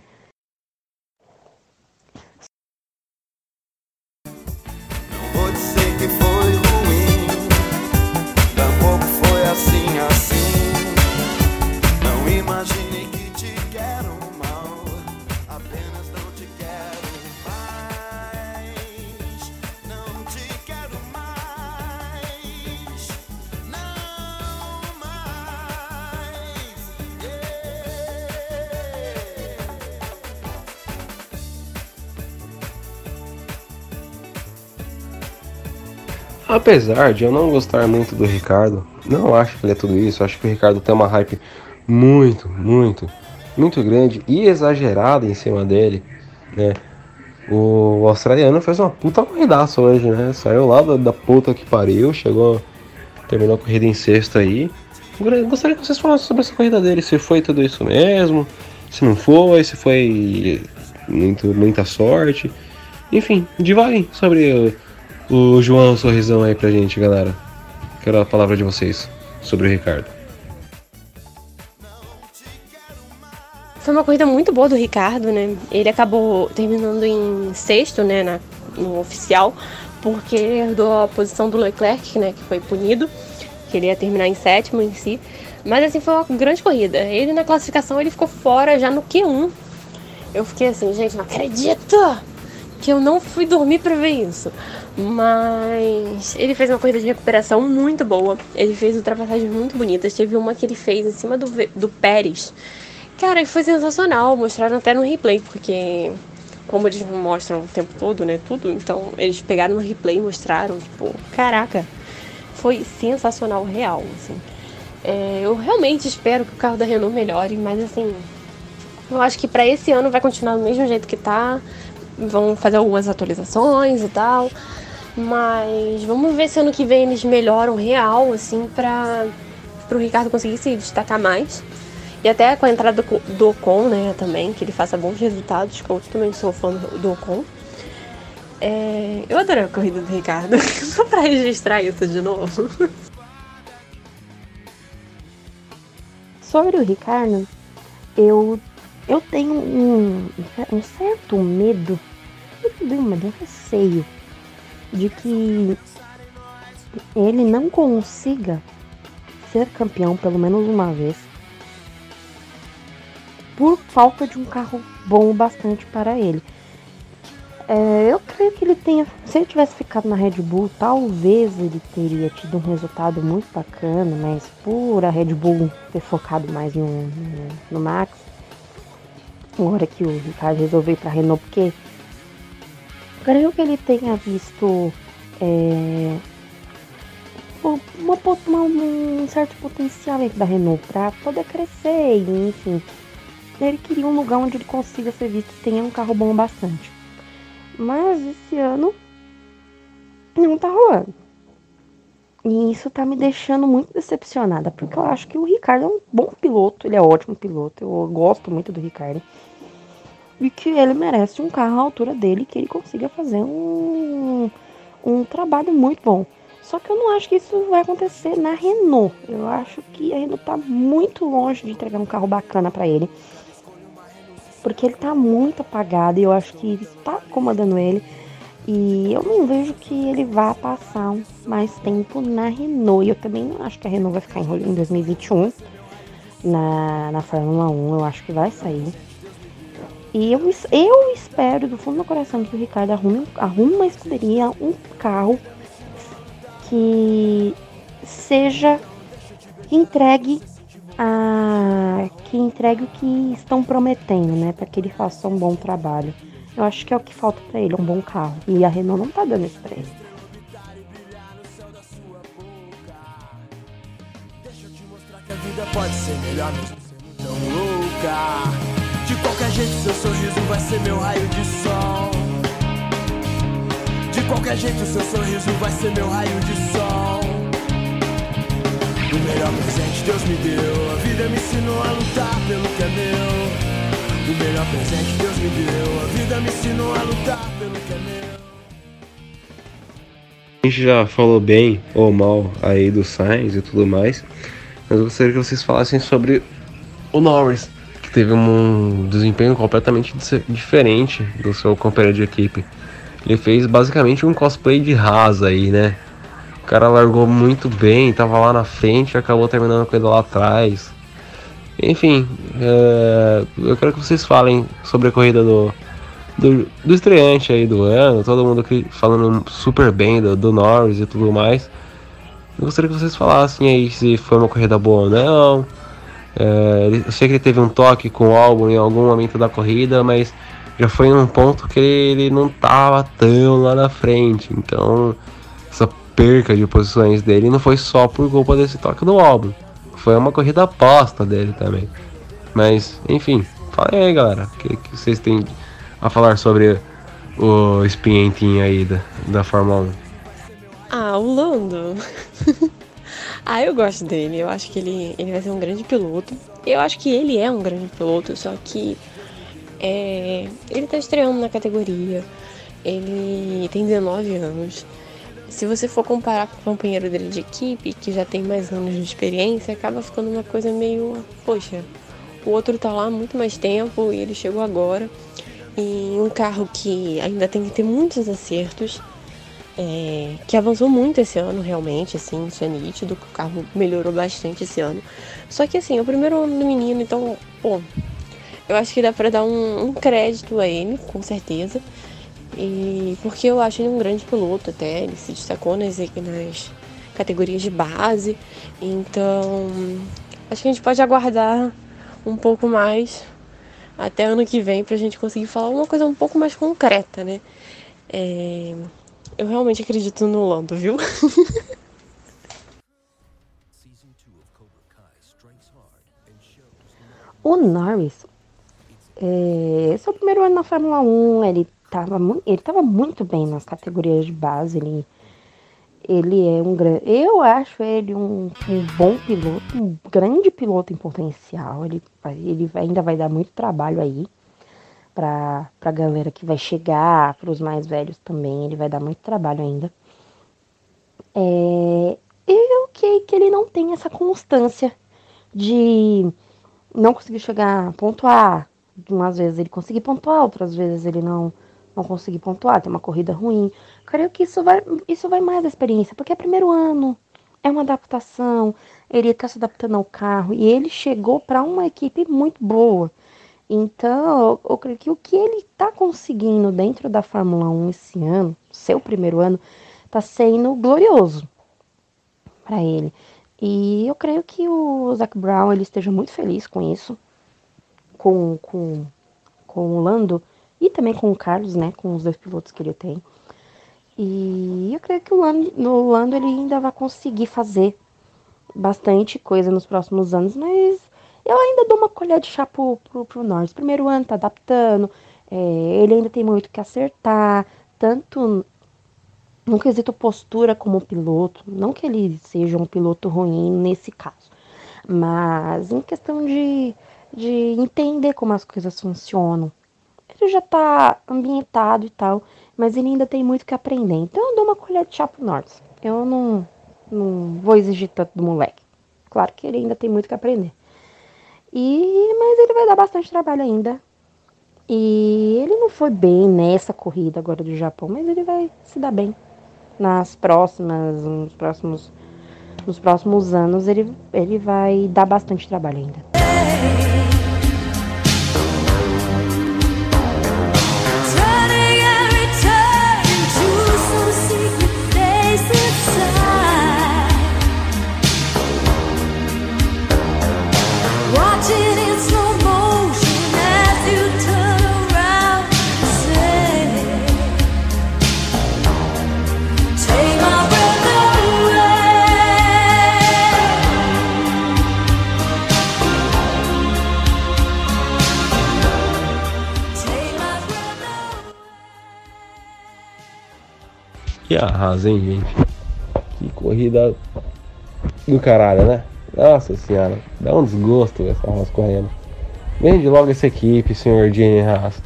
Apesar de eu não gostar muito do Ricardo, não acho que ele é tudo isso. Acho que o Ricardo tem uma hype muito, muito, muito grande e exagerada em cima dele, né? O australiano fez uma puta corridaça hoje, né? Saiu lá da, da puta que pariu, chegou, terminou a corrida em sexto aí. Gostaria que vocês falassem sobre essa corrida dele, se foi tudo isso mesmo, se não foi, se foi muito, muita sorte. Enfim, divaguem sobre o, João Sorrisão aí pra gente, galera. Quero a palavra de vocês sobre o Ricardo. Foi uma corrida muito boa do Ricardo, né? Ele acabou terminando em sexto, né, na- no oficial, porque herdou a posição do Leclerc, né, que foi punido, que ele ia terminar em sétimo em si. Mas assim, foi uma grande corrida. Ele na classificação, ele ficou fora já no Q1. Eu fiquei assim, gente, não acredito que eu não fui dormir pra ver isso. Mas ele fez uma corrida de recuperação muito boa. Ele fez ultrapassagens muito bonitas. Teve uma que ele fez em cima do, do Pérez. Cara, foi sensacional. Mostraram até no replay, porque como eles mostram o tempo todo, né? Tudo. Então eles pegaram no replay e mostraram. Tipo, caraca. Foi sensacional, real, assim. É, eu realmente espero que o carro da Renault melhore, mas assim, eu acho que pra esse ano vai continuar do mesmo jeito que tá. Vão fazer algumas atualizações e tal. Mas vamos ver se ano que vem eles melhoram real, assim, pra, pro Ricardo conseguir se destacar mais. E até com a entrada do, do Ocon, né, também, que ele faça bons resultados, que eu também sou fã do, do Ocon. É, eu adorei a corrida do Ricardo, só pra registrar isso de novo. Sobre o Ricardo, eu, eu tenho um, um certo medo, não um medo, um receio de que ele não consiga ser campeão pelo menos uma vez por falta de um carro bom bastante para ele. É, eu creio que ele tenha. Se ele tivesse ficado na Red Bull, talvez ele teria tido um resultado muito bacana, mas por a Red Bull ter focado mais no, no, no Max, agora que o Ricardo resolveu ir para Renault, porque creio que ele tenha visto é, uma, uma- um certo potencial da Renault para poder crescer e enfim. Ele queria um lugar onde ele consiga ser visto e tenha um carro bom bastante. Mas esse ano não tá rolando. E isso tá me deixando muito decepcionada, porque eu acho que o Ricardo é um bom piloto, ele é ótimo piloto, eu gosto muito do Ricardo. E que ele merece um carro à altura dele, que ele consiga fazer um, um trabalho muito bom. Só que eu não acho que isso vai acontecer na Renault. Eu acho que a Renault tá muito longe de entregar um carro bacana para ele porque ele tá muito apagado e eu acho que isso tá incomodando ele. E eu não vejo que ele vá passar mais tempo na Renault. E eu também não acho que a Renault vai ficar em 2021 na, na Fórmula 1. Eu acho que vai sair. E eu, eu espero do fundo do coração que o Ricardo arrume, arrume uma escuderia, um carro que seja que entregue a que entregue o que estão prometendo, né, para que ele faça um bom trabalho. Eu acho que é o que falta pra ele, um bom carro. E a Renault não tá dando isso pra ele. a vida pode ser melhor tão louca. Qualquer jeito, seu sorriso vai ser meu raio de sol. De qualquer jeito, seu sorriso vai ser meu raio de sol. O melhor presente Deus me deu. A vida me ensinou a lutar pelo que é meu. O melhor presente Deus me deu. A vida me ensinou a lutar pelo que é meu. A gente já falou bem ou mal aí do Sainz e tudo mais, mas eu gostaria que vocês falassem sobre o Norris, teve um desempenho completamente diferente do seu companheiro de equipe. Ele fez basicamente um cosplay de Haas aí, né? O cara largou muito bem, tava lá na frente e acabou terminando com ele lá atrás. Enfim, é, eu quero que vocês falem sobre a corrida do, do, do estreante aí do ano, todo mundo falando super bem do, do Norris e tudo mais. Eu gostaria que vocês falassem aí se foi uma corrida boa ou não. É, ele- eu sei que ele teve um toque com o álbum em algum momento da corrida, mas já foi num ponto que ele não tava tão lá na frente. Então, essa perca de posições dele não foi só por culpa desse toque do álbum. Foi uma corrida aposta dele também. Mas, enfim, falem aí, galera. O que, que vocês têm a falar sobre o espinhentinho aí da, da Fórmula 1? Ah, o Lando. ah, eu gosto dele. Eu acho que ele, ele vai ser um grande piloto. Eu acho que ele é um grande piloto, só que é, ele tá estreando na categoria. Ele tem 19 anos. Se você for comparar com o companheiro dele de equipe, que já tem mais anos de experiência, acaba ficando uma coisa meio. Poxa, o outro tá lá há muito mais tempo e ele chegou agora. Em um carro que ainda tem que ter muitos acertos é, que avançou muito esse ano, realmente, assim, isso é nítido, o carro melhorou bastante esse ano. Só que, assim, é o primeiro ano do menino, então, pô, eu acho que dá pra dar um, um crédito a ele, com certeza. E porque eu acho ele um grande piloto até, ele se destacou nas, nas categorias de base, então acho que a gente pode aguardar um pouco mais até ano que vem pra gente conseguir falar uma coisa um pouco mais concreta, né? É, eu realmente acredito no Lando, viu? O Norris, é, esse é primeiro ano na Fórmula 1, ele tava, mu- ele tava muito bem nas categorias de base, ele, ele é um grande, eu acho ele um, um bom piloto, um grande piloto em potencial, ele, ele ainda vai dar muito trabalho aí pra, pra galera que vai chegar, pros mais velhos também, ele vai dar muito trabalho ainda. É, e ok que ele não tem essa constância de não conseguir chegar a pontuar. Umas vezes ele conseguir pontuar, outras vezes ele não não conseguir pontuar, tem uma corrida ruim. Creio que isso vai isso vai mais da experiência, porque é primeiro ano, é uma adaptação, ele está se adaptando ao carro e ele chegou para uma equipe muito boa. Então, eu, creio que o que ele está conseguindo dentro da Fórmula 1 esse ano, seu primeiro ano, está sendo glorioso para ele. E eu creio que o Zac Brown ele esteja muito feliz com isso, com, com, com o Lando e também com o Carlos, né, com os dois pilotos que ele tem. E eu creio que o Lando, no Lando ele ainda vai conseguir fazer bastante coisa nos próximos anos, mas eu ainda dou uma colher de chá pro, pro, pro Norris. Primeiro ano tá adaptando, é, ele ainda tem muito que acertar, tanto no quesito postura como piloto. Não que ele seja um piloto ruim nesse caso, mas em questão de, de entender como as coisas funcionam. Ele já tá ambientado e tal, mas ele ainda tem muito que aprender. Então eu dou uma colher de chá pro Norris. Eu não, não vou exigir tanto do moleque. Claro que ele ainda tem muito que aprender. E, mas ele vai dar bastante trabalho ainda. E ele não foi bem nessa corrida agora do Japão, mas ele vai se dar bem nas próximas, nos próximos, nos próximos anos ele, ele vai dar bastante trabalho ainda. Que arrasa, hein, gente? Que corrida do caralho, né? Nossa senhora, dá um desgosto essa Haas correndo. Vende logo essa equipe, senhor Gene Haas.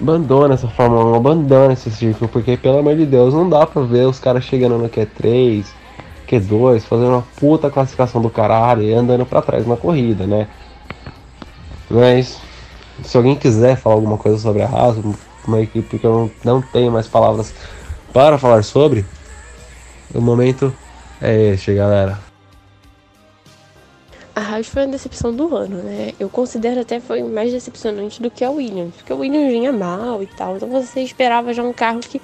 Abandona essa Fórmula 1, abandona esse ciclo, porque pelo amor de Deus, não dá pra ver os caras chegando no Q3, Q2, fazendo uma puta classificação do caralho e andando pra trás na corrida, né? Mas, se alguém quiser falar alguma coisa sobre a Haas, uma equipe que eu não, não tenho mais palavras para falar sobre, o momento é este, galera. A Haas foi a decepção do ano, né? Eu considero até foi mais decepcionante do que a Williams, porque a Williams vinha mal e tal, então você esperava já um carro que,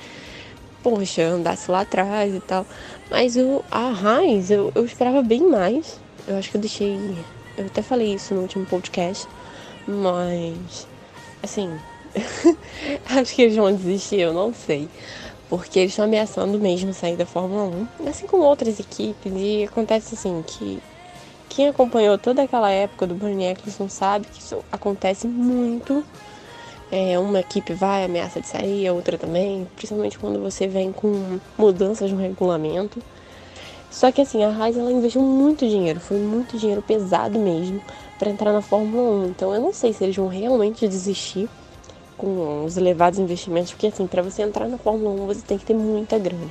poxa, andasse lá atrás e tal. Mas o, a Haas, eu, eu esperava bem mais. Eu acho que eu deixei. Eu até falei isso no último podcast, mas. Assim. acho que eles vão desistir, eu não sei. Porque eles estão ameaçando mesmo sair da Fórmula 1, assim como outras equipes, e acontece assim que quem acompanhou toda aquela época do Bernie Eccleston sabe que isso acontece muito. É, uma equipe vai, ameaça de sair, a outra também, principalmente quando você vem com mudanças no regulamento. Só que assim, a Haas ela investiu muito dinheiro, foi muito dinheiro pesado mesmo para entrar na Fórmula 1. Então eu não sei se eles vão realmente desistir com os elevados investimentos, porque assim, para você entrar na Fórmula 1 você tem que ter muita grana.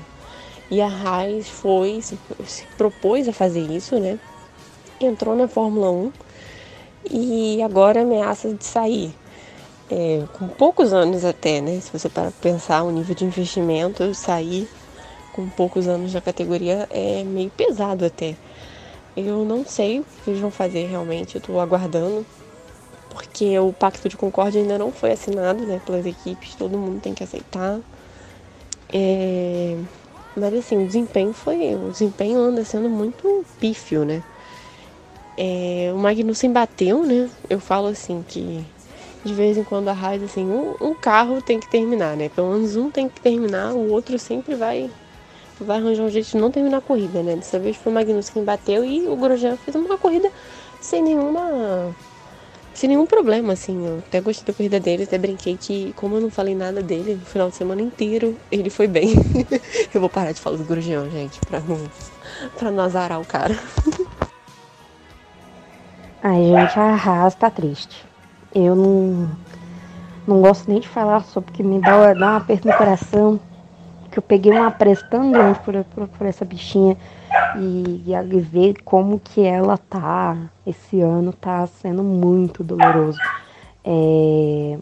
E a Haas foi, se, se propôs a fazer isso, né? entrou na Fórmula 1 e agora ameaça de sair. É, com poucos anos até, né? Se você para pensar o nível de investimento, sair com poucos anos na categoria é meio pesado até. Eu não sei o que eles vão fazer realmente, eu tô aguardando, porque o Pacto de Concórdia ainda não foi assinado né, pelas equipes, todo mundo tem que aceitar. É, mas assim, o desempenho foi. O desempenho anda sendo muito pífio, né? É, o Magnussen bateu, né? Eu falo assim que de vez em quando a Haas, assim, um, um, carro tem que terminar, né? Pelo menos um tem que terminar, o outro sempre vai vai arranjar um jeito de não terminar a corrida, né? Dessa vez foi o Magnussen quem bateu e o Grosjean fez uma corrida sem nenhuma sem nenhum problema, assim. Eu até gostei da corrida dele, até brinquei que, como eu não falei nada dele no final de semana inteiro, ele foi bem. eu vou parar de falar do Grosjean, gente, pra não, pra não azarar o cara. Ai, gente, a Haas tá triste. Eu não, não gosto nem de falar sobre porque me dá, dá um aperto no coração. Que eu peguei uma pressa tão grande por, por, por essa bichinha e, e ver como que ela tá esse ano tá sendo muito doloroso. É,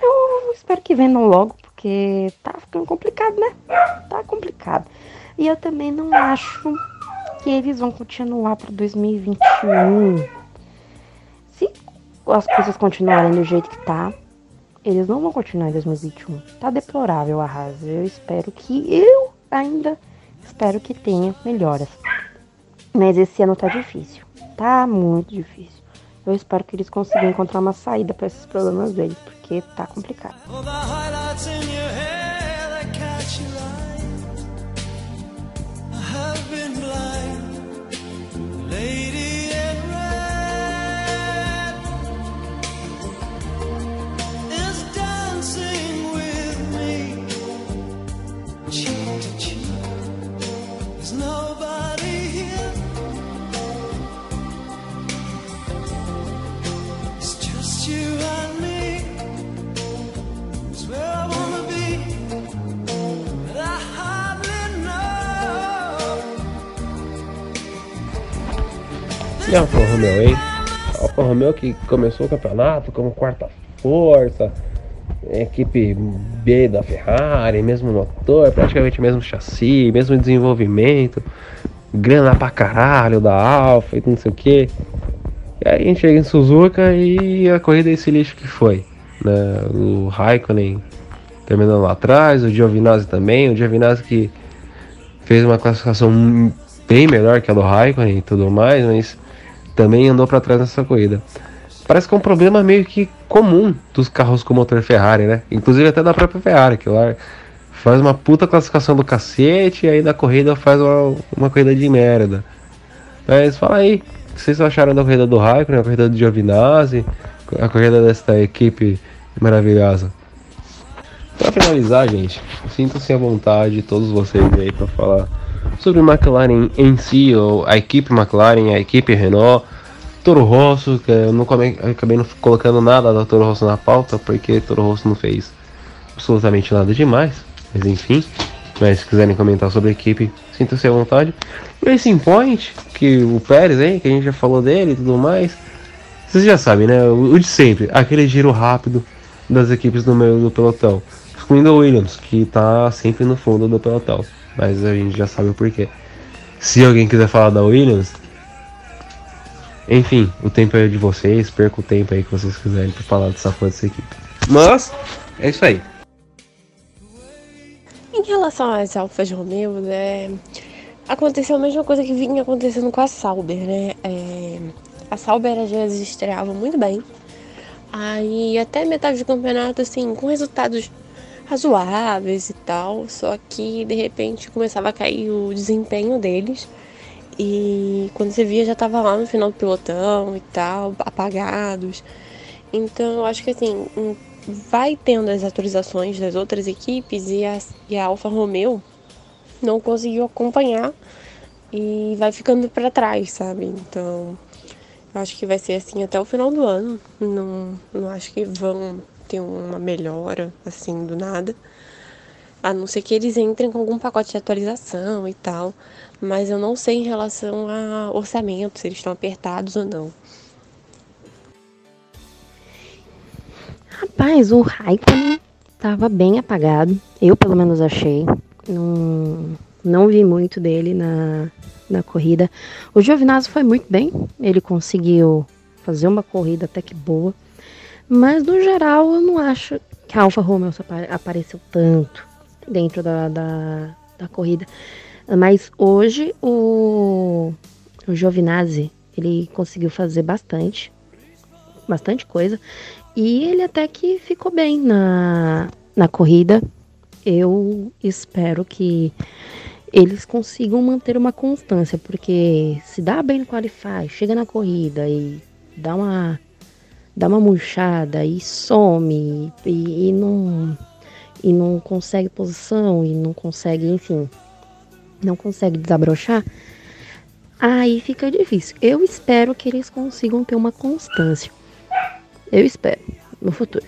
eu espero que vendam logo, porque tá ficando complicado, né? Tá complicado. E eu também não acho que eles vão continuar para 2021 se as coisas continuarem do jeito que tá, eles não vão continuar em 2021. Tá deplorável a Haas. Eu espero que eu ainda espero que tenha melhoras. Mas esse ano tá difícil. Tá muito difícil. Eu espero que eles consigam encontrar uma saída para esses problemas deles, porque tá complicado. E a Alfa Romeo, hein? A Alfa Romeo que começou o campeonato como quarta força, equipe B da Ferrari, mesmo motor, praticamente mesmo chassi, mesmo desenvolvimento, grana pra caralho da Alfa e não sei o que. E aí a gente chega em Suzuka e a corrida é esse lixo que foi. Né? O Raikkonen terminando lá atrás, o Giovinazzi também, o Giovinazzi que fez uma classificação bem melhor que a do Raikkonen e tudo mais, mas também andou para trás nessa corrida. Parece que é um problema meio que comum dos carros com motor Ferrari, né? Inclusive até da própria Ferrari, que lá faz uma puta classificação do cacete e aí na corrida faz uma, uma corrida de merda. Mas fala aí, o que vocês acharam da corrida do Raikkonen, a corrida do Giovinazzi, a corrida desta equipe maravilhosa? Pra finalizar, gente, sintam-se à vontade, todos vocês aí, para falar sobre McLaren em si, ou a equipe McLaren, a equipe Renault, Toro Rosso, que eu não acabei não colocando nada da Toro Rosso na pauta, porque Toro Rosso não fez absolutamente nada demais, mas enfim. Mas se quiserem comentar sobre a equipe, sintam-se à vontade. Racing Point, que o Pérez aí, que a gente já falou dele e tudo mais. Vocês já sabem, né? O, o de sempre, aquele giro rápido das equipes no meio do pelotão. Excluindo a Williams, que tá sempre no fundo do pelotão. Mas a gente já sabe o porquê. Se alguém quiser falar da Williams, enfim, o tempo é de vocês, perca o tempo aí que vocês quiserem pra falar dessa foda dessa equipe. Mas, é isso aí. Em relação às Alfas Romeo, né, aconteceu a mesma coisa que vinha acontecendo com a Sauber, né? É, a Sauber às vezes estreava muito bem, aí até metade do campeonato, assim, com resultados razoáveis e tal, só que de repente começava a cair o desempenho deles. E quando você via já tava lá no final do pelotão e tal, apagados. Então eu acho que assim, vai tendo as atualizações das outras equipes e a, e a Alfa Romeo não conseguiu acompanhar e vai ficando para trás, sabe? Então eu acho que vai ser assim até o final do ano. Não, não acho que vão ter uma melhora assim do nada. A não ser que eles entrem com algum pacote de atualização e tal. Mas eu não sei em relação a orçamento, se eles estão apertados ou não. Rapaz, o Raikkonen tava bem apagado. Eu, pelo menos, achei. Não, não vi muito dele na, na corrida. O Giovinazzi foi muito bem. Ele conseguiu fazer uma corrida até que boa. Mas, no geral, eu não acho que a Alfa Romeo apa- apareceu tanto dentro da, da, da corrida. Mas hoje o, o Giovinazzi, ele conseguiu fazer bastante. Bastante coisa. E ele até que ficou bem na, na corrida. Eu espero que eles consigam manter uma constância, porque se dá bem no Qualify, chega na corrida e dá uma, dá uma murchada e some e, e não, e não consegue posição e não consegue, enfim, não consegue desabrochar, aí fica difícil. Eu espero que eles consigam ter uma constância. Eu espero, no futuro.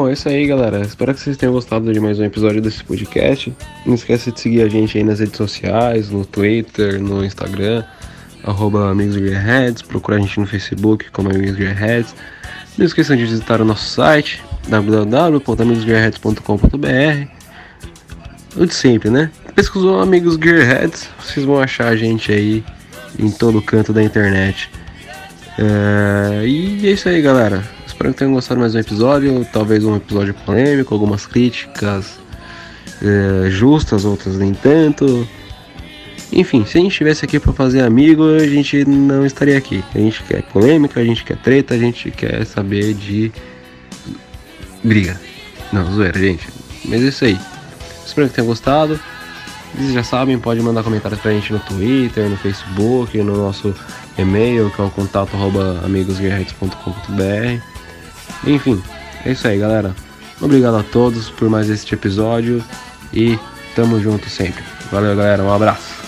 Bom, é isso aí, galera. Espero que vocês tenham gostado de mais um episódio desse podcast. Não esqueça de seguir a gente aí nas redes sociais, no Twitter, no Instagram, arroba Amigos Gearheads, procura a gente no Facebook como Amigos Gearheads. Não esqueçam de visitar o nosso site, www.amigosgearheads.com.br O de sempre, né? Pesquisou Amigos Gearheads, vocês vão achar a gente aí em todo canto da internet. É, e é isso aí, galera. Espero que tenham gostado mais um episódio. Talvez um episódio polêmico, algumas críticas é, justas, outras nem tanto. Enfim, se a gente estivesse aqui para fazer amigo, a gente não estaria aqui. A gente quer polêmica, a gente quer treta, a gente quer saber de briga. Não, zoeira, gente. Mas é isso aí. Espero que tenham gostado. Vocês já sabem, pode mandar comentários pra gente no Twitter, no Facebook, no nosso e-mail, que é o contato amigosguerreiros.com.br. Enfim, é isso aí, galera. Obrigado a todos por mais este episódio e tamo junto sempre. Valeu, galera. Um abraço.